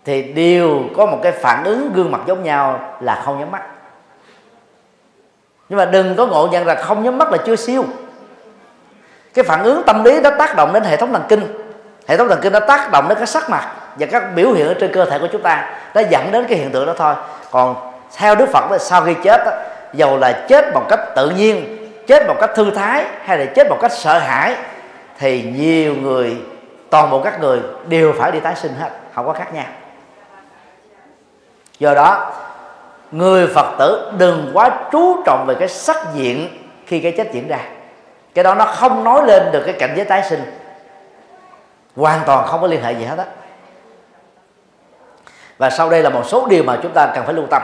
thì đều có một cái phản ứng gương mặt giống nhau là không nhắm mắt. Nhưng mà đừng có ngộ nhận là không nhắm mắt là chưa siêu. Cái phản ứng tâm lý nó tác động đến hệ thống thần kinh. Hệ thống thần kinh nó tác động đến cái sắc mặt và các biểu hiện ở trên cơ thể của chúng ta. Nó dẫn đến cái hiện tượng đó thôi. Còn theo đức phật là sau khi chết đó, dầu là chết một cách tự nhiên chết một cách thư thái hay là chết một cách sợ hãi thì nhiều người toàn bộ các người đều phải đi tái sinh hết không có khác nhau do đó người phật tử đừng quá chú trọng về cái sắc diện khi cái chết diễn ra. Cái đó nó không nói lên được cái cảnh giới tái sinh. Hoàn toàn không có liên hệ gì hết á. Và sau đây là một số điều mà chúng ta cần phải lưu tâm.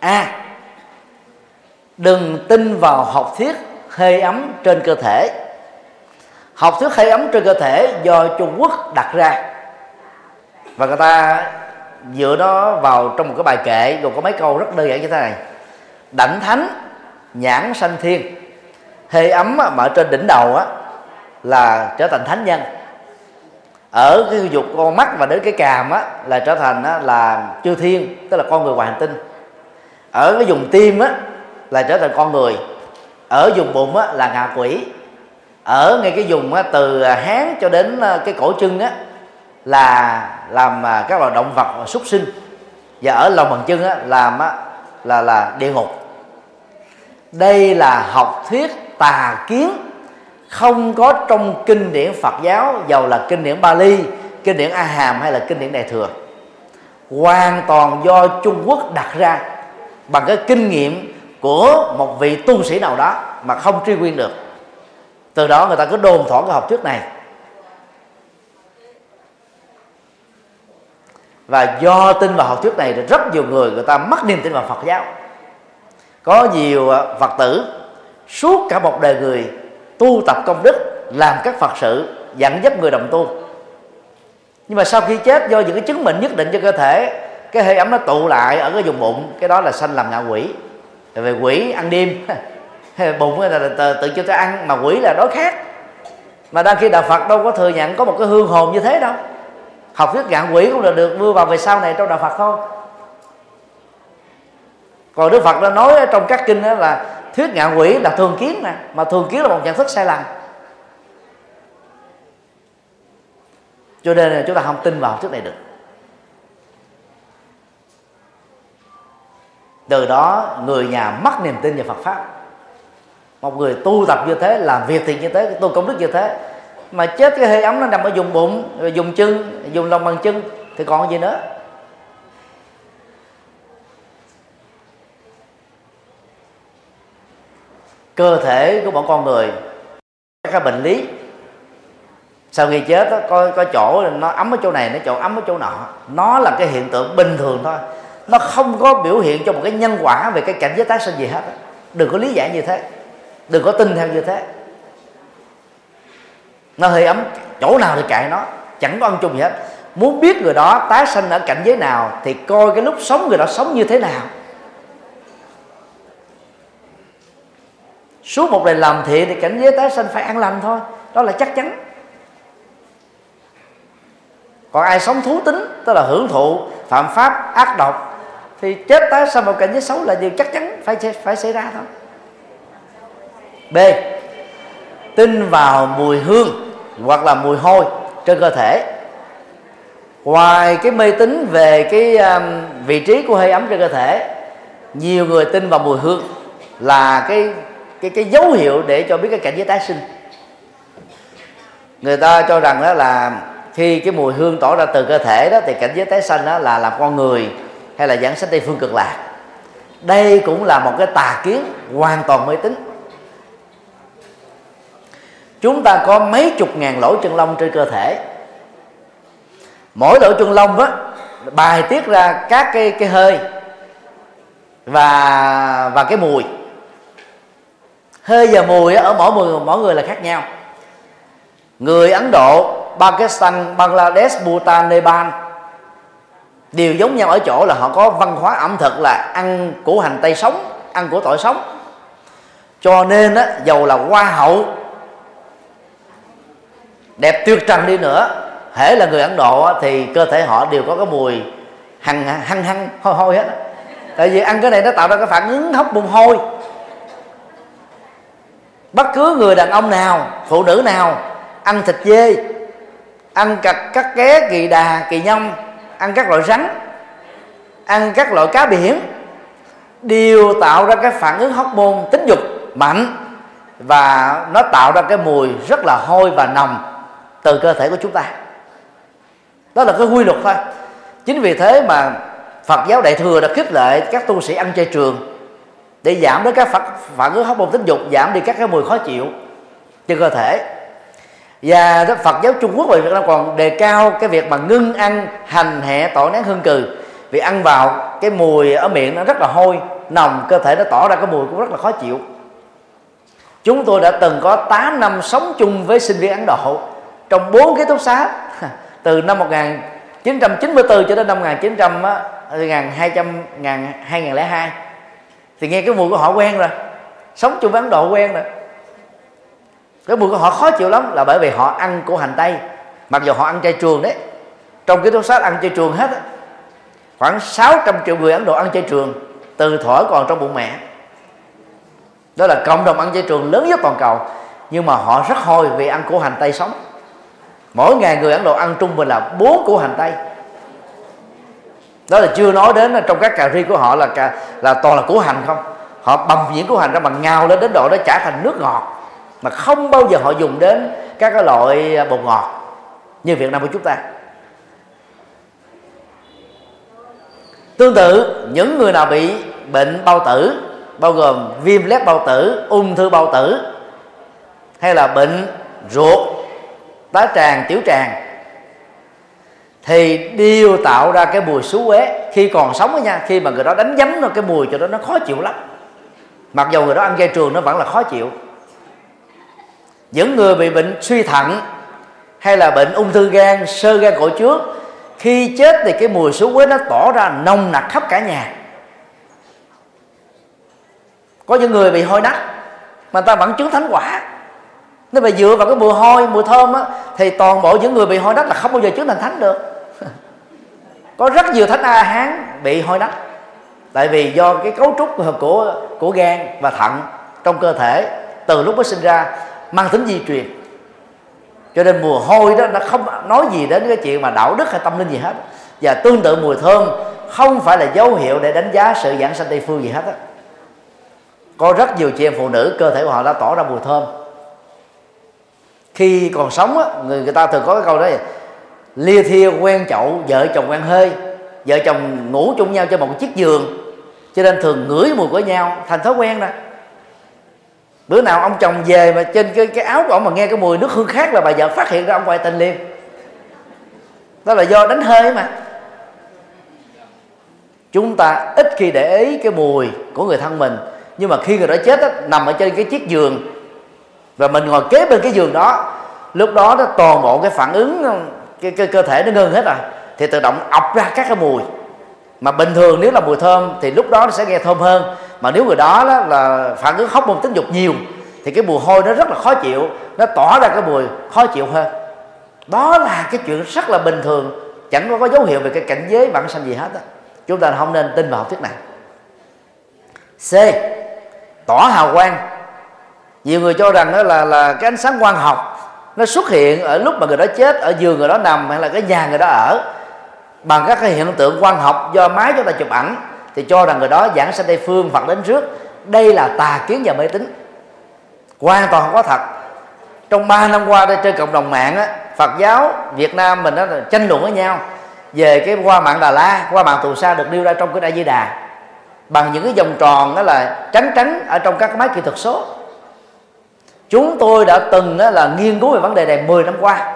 A à, đừng tin vào học thuyết hơi ấm trên cơ thể. Học thuyết hơi ấm trên cơ thể do trung quốc đặt ra. Và người ta dựa nó vào trong một cái bài kệ gồm có mấy câu rất đơn giản như thế này. Đảnh thánh nhãn sanh thiên. Hơi ấm mà ở trên đỉnh đầu á là trở thành thánh nhân. Ở cái dục con mắt và đến cái càm á là trở thành á, là chư thiên tức là con người ngoài hành tinh. Ở cái vùng tim á là trở thành con người. Ở vùng bụng á là ngạ quỷ. Ở ngay cái vùng á, từ hán cho đến cái cổ chân á là làm à, các loài động vật súc sinh. Và ở lòng bàn chân á, làm á, là là địa ngục. Đây là học thuyết tà kiến không có trong kinh điển Phật giáo dầu là kinh điển Bali, kinh điển A Hàm hay là kinh điển Đại thừa. Hoàn toàn do Trung Quốc đặt ra bằng cái kinh nghiệm của một vị tu sĩ nào đó mà không truy nguyên được. Từ đó người ta cứ đồn thổi cái học thuyết này. Và do tin vào học thuyết này thì rất nhiều người người ta mất niềm tin vào Phật giáo. Có nhiều à, Phật tử suốt cả một đời người tu tập công đức làm các Phật sự dẫn dắt người đồng tu. Nhưng mà sau khi chết do những cái chứng bệnh nhất định cho cơ thể cái hơi ấm nó tụ lại ở cái vùng bụng cái đó là sanh làm ngạ quỷ. Về quỷ ăn đêm bụng là tự, tự cho ta ăn mà quỷ là đối khác mà đang khi đạo Phật đâu có thừa nhận có một cái hương hồn như thế đâu học thuyết ngạn quỷ cũng là được đưa vào về sau này trong đạo Phật thôi còn Đức Phật đã nói trong các kinh đó là thuyết ngạn quỷ là thường kiến nè, mà thường kiến là một nhận thức sai lầm. Cho nên là chúng ta không tin vào trước thuyết này được. Từ đó, người nhà mất niềm tin vào Phật pháp. Một người tu tập như thế, làm việc thì như thế, tu công đức như thế mà chết cái hơi ấm nó nằm ở vùng bụng rồi dùng chân dùng lòng bằng chân thì còn gì nữa? Cơ thể của bọn con người các cái bệnh lý. Sau khi chết đó, có có chỗ nó ấm ở chỗ này nó chỗ ấm ở chỗ nọ. Nó là cái hiện tượng bình thường thôi. Nó không có biểu hiện cho một cái nhân quả về cái cảnh giới tái sinh gì hết đừng có lý giải như thế. Đừng có tin theo như thế nó hơi ấm. Chỗ nào thì kệ nó. Chẳng có ăn chung gì hết. Muốn biết người đó tái sanh ở cảnh giới nào thì coi cái lúc sống người đó sống như thế nào. Suốt một đời làm thiện thì cảnh giới tái sanh phải an lành thôi. Đó là chắc chắn. Còn ai sống thú tính, tức là hưởng thụ phạm pháp ác độc, thì chết tái sanh vào cảnh giới xấu là điều chắc chắn phải phải xảy ra thôi. B tin vào mùi hương hoặc là mùi hôi trên cơ thể. Ngoài cái mê tín về cái um, vị trí của hơi ấm trên cơ thể nhiều người tin vào mùi hương là cái cái cái dấu hiệu để cho biết cái cảnh giới tái sinh. Người ta cho rằng đó là khi cái mùi hương tỏ ra từ cơ thể đó thì cảnh giới tái sanh đó là làm con người hay là giảng sách tây phương cực lạc. Đây cũng là một cái tà kiến hoàn toàn mê tín chúng ta có mấy chục ngàn lỗ chân lông trên cơ thể. Mỗi lỗ chân lông á bài tiết ra các cái cái hơi và và cái mùi. Hơi và mùi ở mỗi người mỗi người là khác nhau. Người ấn độ pakistan bangladesh bhutan nepal đều giống nhau ở chỗ là họ có văn hóa ẩm thực là ăn củ hành tây sống ăn của tỏi sống. Cho nên á, dầu là hoa hậu đẹp tuyệt trần đi nữa. Hễ là người ấn độ thì cơ thể họ đều có cái mùi hăng hăng hăng, hôi hôi hết tại vì ăn cái này nó tạo ra cái phản ứng hóc môn hôi. Bất cứ người đàn ông nào, phụ nữ nào, ăn thịt dê, ăn cắt các ké, kỳ đà, kỳ nhông, ăn các loại rắn, ăn các loại cá biển, đều tạo ra cái phản ứng hóc môn tính dục mạnh và nó tạo ra cái mùi rất là hôi và nồng từ cơ thể của chúng ta. Đó là cái quy luật thôi. Chính vì thế mà Phật giáo Đại thừa đã khích lệ các tu sĩ ăn chay trường để giảm đến các phản ứng hóc môn tính dục, giảm đi các cái mùi khó chịu trên cơ thể. Và Phật giáo Trung Quốc và Việt Nam còn đề cao cái việc mà ngưng ăn, hành hẹ tỏi nén hương cừ. Vì ăn vào cái mùi ở miệng nó rất là hôi, nồng, cơ thể nó tỏ ra cái mùi cũng rất là khó chịu. Chúng tôi đã từng có 8 năm sống chung với sinh viên Ấn Độ trong bốn ký túc xá, từ năm 1994 cho đến năm 1900 1200 2002 thì nghe cái mùi của họ quen rồi. Sống chung với Ấn Độ quen rồi. Cái mùi của họ khó chịu lắm là bởi vì họ ăn của hành tây. Mặc dù họ ăn chay trường đấy, trong cái túc xá ăn chay trường hết á. Khoảng 600 triệu người Ấn Độ ăn chay trường từ thuở còn trong bụng mẹ. Đó là cộng đồng ăn chay trường lớn nhất toàn cầu. Nhưng mà họ rất hôi vì ăn củ hành tây sống mỗi ngày người Ấn Độ ăn trung bình là bốn củ hành tây. Đó là chưa nói đến trong các cà ri của họ là cà, là toàn là củ hành không? Họ bầm những củ hành ra bằng ngao lên đến độ nó trả thành nước ngọt mà không bao giờ họ dùng đến các cái loại bột ngọt như Việt Nam của chúng ta. Tương tự những người nào bị bệnh bao tử bao gồm viêm lét bao tử ung thư bao tử hay là bệnh ruột tá tràng, tiểu tràng, thì đều tạo ra cái mùi xú uế. Khi còn sống đó nha, khi mà người đó đánh giấm nó, cái mùi cho đó nó khó chịu lắm. Mặc dù người đó ăn dây trường nó vẫn là khó chịu. Những người bị bệnh suy thận hay là bệnh ung thư gan, sơ gan cổ trước khi chết thì cái mùi xú quế nó tỏ ra nồng nặc khắp cả nhà. Có những người bị hôi nách, mà ta vẫn chứng thánh quả nếu mà dựa vào cái mùi hôi, mùi thơm á, thì toàn bộ những người bị hôi đất là không bao giờ chứng thành thánh được. Có rất nhiều thánh a hán bị hôi đất. Tại vì do cái cấu trúc của của gan và thận trong cơ thể từ lúc mới sinh ra mang tính di truyền. Cho nên mùi hôi đó nó không nói gì đến cái chuyện mà đạo đức hay tâm linh gì hết. Và tương tự mùi thơm không phải là dấu hiệu để đánh giá sự giảng sanh tây phương gì hết á. Có rất nhiều chị em phụ nữ cơ thể của họ đã tỏ ra mùi thơm khi còn sống á, người người ta thường có cái câu đó lia thia quen chậu vợ chồng quen hơi vợ chồng ngủ chung nhau trên một chiếc giường. Cho nên thường ngửi mùi của nhau thành thói quen đó. Bữa nào ông chồng về mà trên cái cái áo của ông mà nghe cái mùi nước hương khác là bà vợ phát hiện ra ông ngoại tình liền. Đó là do đánh hơi mà. Chúng ta ít khi để ý cái mùi của người thân mình nhưng mà khi người đó chết á, nằm ở trên cái chiếc giường và mình ngồi kế bên cái giường đó lúc đó nó toàn bộ cái phản ứng cái, cái cơ thể nó ngưng hết rồi. Thì tự động ọc ra các cái mùi. Mà bình thường nếu là mùi thơm thì lúc đó nó sẽ nghe thơm hơn. Mà nếu người đó, đó là phản ứng hóc môn tính dục nhiều thì cái mùi hôi nó rất là khó chịu. Nó tỏ ra cái mùi khó chịu hơn. Đó là cái chuyện rất là bình thường chẳng có, có dấu hiệu về cái cảnh giới bản sanh gì hết á. Chúng ta không nên tin vào học thuyết này. C. Tỏ hào quang nhiều người cho rằng đó là là cái ánh sáng quang học nó xuất hiện ở lúc mà người đó chết ở giường người đó nằm hay là cái nhà người đó ở. Bằng các cái hiện tượng quang học do máy chúng ta chụp ảnh thì cho rằng người đó giảng sanh tây phương phật đến trước đây là tà kiến và mê tín. Hoàn toàn không có thật. Trong 3 năm qua đây trên cộng đồng mạng á, Phật giáo Việt Nam mình đó tranh luận với nhau về cái qua mạng Đà La qua mạng Tù Sa được đưa ra trong cái Đại Di Đà. Bằng những cái vòng tròn đó là trắng trắng ở trong các máy kỹ thuật số chúng tôi đã từng là nghiên cứu về vấn đề này 10 năm qua.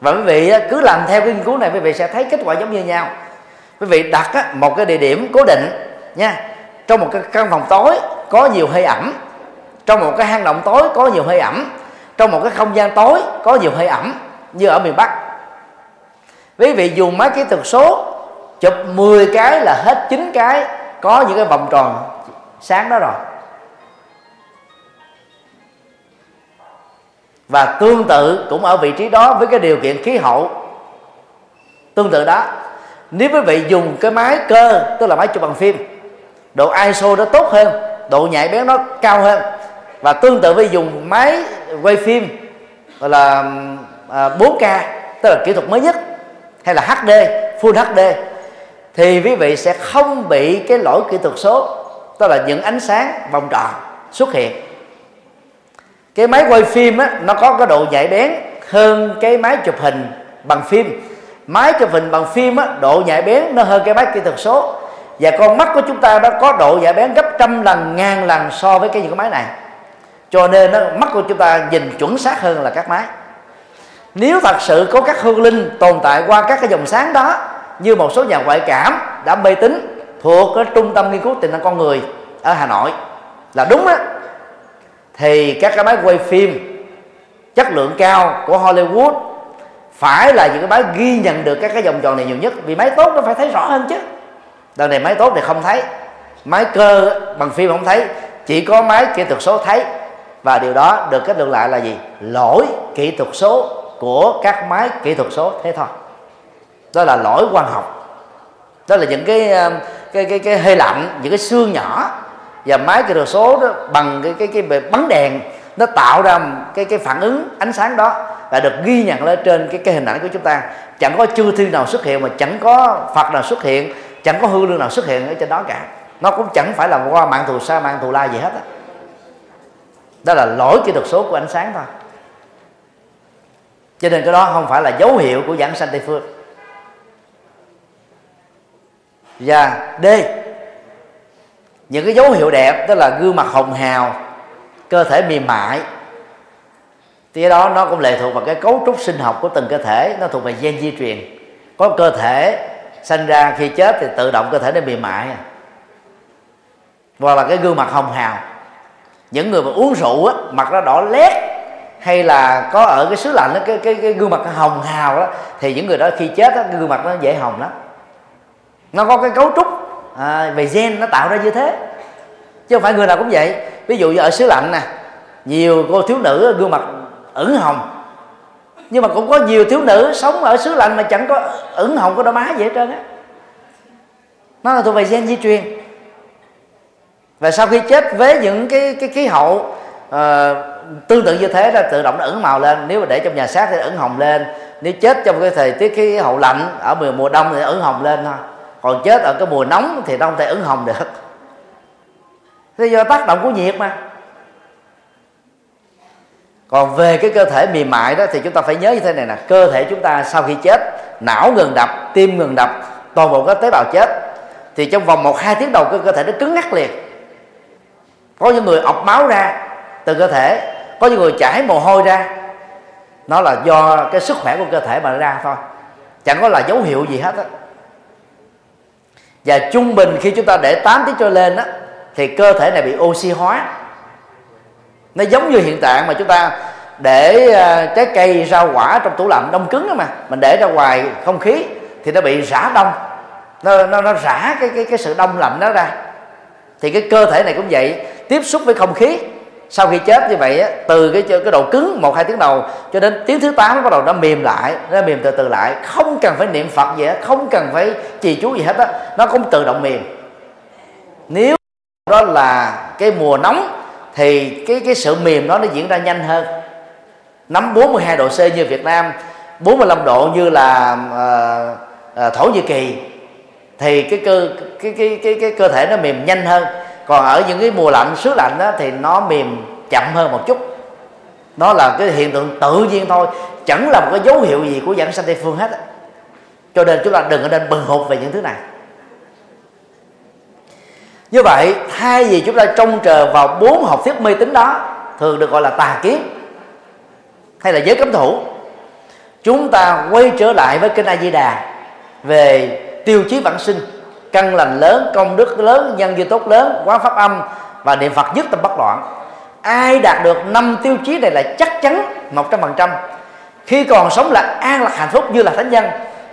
Và quý vị cứ làm theo cái nghiên cứu này, quý vị sẽ thấy kết quả giống như nhau. Quý vị đặt một cái địa điểm cố định, nha, trong một cái căn phòng tối có nhiều hơi ẩm, trong một cái hang động tối có nhiều hơi ẩm, trong một cái không gian tối có nhiều hơi ẩm, như ở miền Bắc. Quý vị dùng máy kỹ thuật số, chụp 10 cái là hết 9 cái có những cái vòng tròn sáng đó rồi. Và tương tự cũng ở vị trí đó với cái điều kiện khí hậu. Tương tự đó, nếu quý vị dùng cái máy cơ, tức là máy chụp bằng phim, độ ISO nó tốt hơn, độ nhạy bén nó cao hơn. Và tương tự với dùng máy quay phim, gọi là à, 4K tức là kỹ thuật mới nhất, hay là HD Full HD thì quý vị sẽ không bị cái lỗi kỹ thuật số, tức là những ánh sáng vòng tròn xuất hiện cái máy quay phim á, nó có cái độ nhạy bén hơn cái máy chụp hình bằng phim. Máy chụp hình bằng phim á, độ nhạy bén nó hơn cái máy kỹ thuật số. Và con mắt của chúng ta nó có độ nhạy bén gấp trăm lần ngàn lần so với cái những cái máy này. Cho nên nó, mắt của chúng ta nhìn chuẩn xác hơn là các máy. Nếu thật sự có các hương linh tồn tại qua các cái dòng sáng đó như một số nhà ngoại cảm đã mê tín thuộc cái trung tâm nghiên cứu tình năng con người ở Hà Nội là đúng á thì các cái máy quay phim chất lượng cao của Hollywood phải là những cái máy ghi nhận được các cái vòng tròn này nhiều nhất. Vì máy tốt nó phải thấy rõ hơn chứ. Đợt này máy tốt thì không thấy. Máy cơ bằng phim không thấy. Chỉ có máy kỹ thuật số thấy. Và điều đó được kết luận lại là gì? Lỗi kỹ thuật số của các máy kỹ thuật số thế thôi. Đó là lỗi quan học. Đó là những cái ờ, cái cái cái hơi lạnh, những cái xương nhỏ và máy kỹ thuật số đó bằng cái cái cái bắn đèn, nó tạo ra cái cái phản ứng, ánh sáng đó và được ghi nhận lên trên cái cái hình ảnh của chúng ta. Chẳng có chư thiên nào xuất hiện mà chẳng có phật nào xuất hiện, chẳng có hư lương nào xuất hiện ở trên đó cả. Nó cũng chẳng phải là qua mạng thù, sa mạng thù la gì hết đó. đó là lỗi kỹ thuật số của ánh sáng thôi. Cho nên cái đó không phải là dấu hiệu của giảng sanh tây phương. Và d những cái dấu hiệu đẹp tức là gương mặt hồng hào cơ thể mềm mại. Thì cái đó nó cũng lệ thuộc vào cái cấu trúc sinh học của từng cơ thể nó thuộc về gen di truyền. Có cơ thể sinh ra khi chết thì tự động cơ thể nó mềm mại. Hoặc là cái gương mặt hồng hào. Những người mà uống rượu á mặt nó đỏ lét hay là có ở cái xứ lạnh đó, cái cái cái gương mặt hồng hào đó thì những người đó khi chết á, cái gương mặt nó dễ hồng lắm. Nó có cái cấu trúc à, về gen nó tạo ra như thế. Chứ không phải người nào cũng vậy. Ví dụ như ở xứ lạnh nè nhiều cô thiếu nữ gương mặt ửng hồng. Nhưng mà cũng có nhiều thiếu nữ sống ở xứ lạnh mà chẳng có ửng hồng có đôi má gì hết trơn á. Nó là thuộc về gen di truyền. Và sau khi chết với những cái cái khí hậu ờ, uh, tương tự như thế là tự động nó ửng màu lên. Nếu mà để trong nhà xác thì ửng hồng lên. Nếu chết trong cái thời tiết khí hậu lạnh ở mùa mùa đông thì ửng hồng lên thôi còn chết ở cái mùa nóng thì nó không thể ứng hồng được. Thế do tác động của nhiệt mà. Còn về cái cơ thể mềm mại đó thì chúng ta phải nhớ như thế này nè. Cơ thể chúng ta sau khi chết não ngừng đập tim ngừng đập toàn bộ các tế bào chết thì trong vòng một hai tiếng đầu cơ, cơ thể nó cứng ngắc liền. Có những người ọc máu ra từ cơ thể có những người chảy mồ hôi ra. Nó là do cái sức khỏe của cơ thể mà ra thôi. Chẳng có là dấu hiệu gì hết á và trung bình khi chúng ta để 8 tiếng trở lên đó, thì cơ thể này bị oxy hóa. Nó giống như hiện tại mà chúng ta để uh, trái cây rau quả trong tủ lạnh đông cứng đó mà mình để ra ngoài không khí thì nó bị rã đông. Nó nó nó rã cái cái cái sự đông lạnh đó ra. Thì cái cơ thể này cũng vậy tiếp xúc với không khí sau khi chết như vậy á, từ cái cái độ cứng một hai tiếng đầu cho đến tiếng thứ tám nó bắt đầu nó mềm lại nó mềm từ từ lại. Không cần phải niệm phật gì hết không cần phải trì chú gì hết á nó cũng tự động mềm. Nếu đó là cái mùa nóng thì cái cái sự mềm đó nó diễn ra nhanh hơn. Nắm 42 độ C như Việt Nam 45 độ như là uh, uh, Thổ Nhĩ Kỳ thì cái cơ cái cái cái cái cơ thể nó mềm nhanh hơn còn ở những cái mùa lạnh, xứ lạnh đó thì nó mềm chậm hơn một chút. Nó là cái hiện tượng tự nhiên thôi, chẳng là một cái dấu hiệu gì của giảng sanh tây phương hết cho nên chúng ta đừng có nên bừng hụt về những thứ này. Như vậy, thay vì chúng ta trông chờ vào bốn học thuyết mê tín đó, thường được gọi là tà kiến hay là giới cấm thủ, chúng ta quay trở lại với kinh A Di Đà về tiêu chí vãng sinh căn lành lớn, công đức lớn, nhân duyên tốt lớn, quán pháp âm và niệm Phật dứt tâm bất loạn. Ai đạt được năm tiêu chí này là chắc chắn một trăm phần trăm. Khi còn sống là an lạc hạnh phúc như là thánh nhân.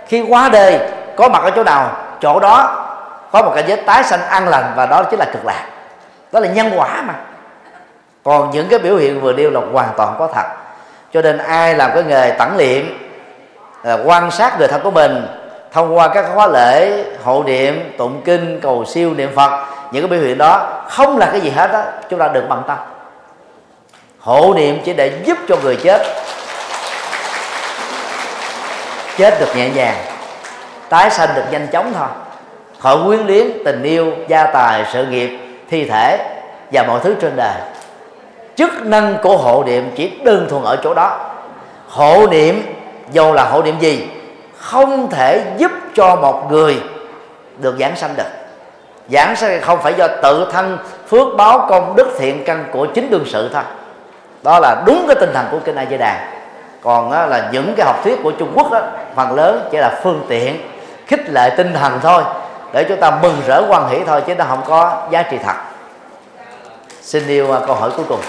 Khi qua đời, có mặt ở chỗ nào, chỗ đó, có một cái giới tái sanh an lành và đó chính là cực lạc. Đó là nhân quả mà. Còn những cái biểu hiện vừa nêu là hoàn toàn có thật. Cho nên ai làm cái nghề tẩn luyện ờ, quan sát người thân của mình thông qua các khóa lễ, hộ niệm, tụng kinh, cầu siêu, niệm phật, những cái biểu hiện đó không là cái gì hết đó chúng ta đừng bận tâm. Hộ niệm chỉ để giúp cho người chết. Chết được nhẹ nhàng, tái sanh được nhanh chóng thôi. Khỏi quyến luyến tình yêu, gia tài, sự nghiệp, thi thể và mọi thứ trên đời. Chức năng của hộ niệm chỉ đơn thuần ở chỗ đó. Hộ niệm dù là hộ niệm gì? Không thể giúp cho một người được giảng sanh được. Giảng sanh không phải do tự thân phước báo công đức thiện căn của chính đương sự thôi. Đó là đúng cái tinh thần của kinh A Di Đà còn á, là những cái học thuyết của Trung Quốc đó phần lớn chỉ là phương tiện khích lệ tinh thần thôi để chúng ta mừng rỡ quan hỷ thôi chứ nó không có giá trị thật. Xin yêu à, câu hỏi cuối cùng.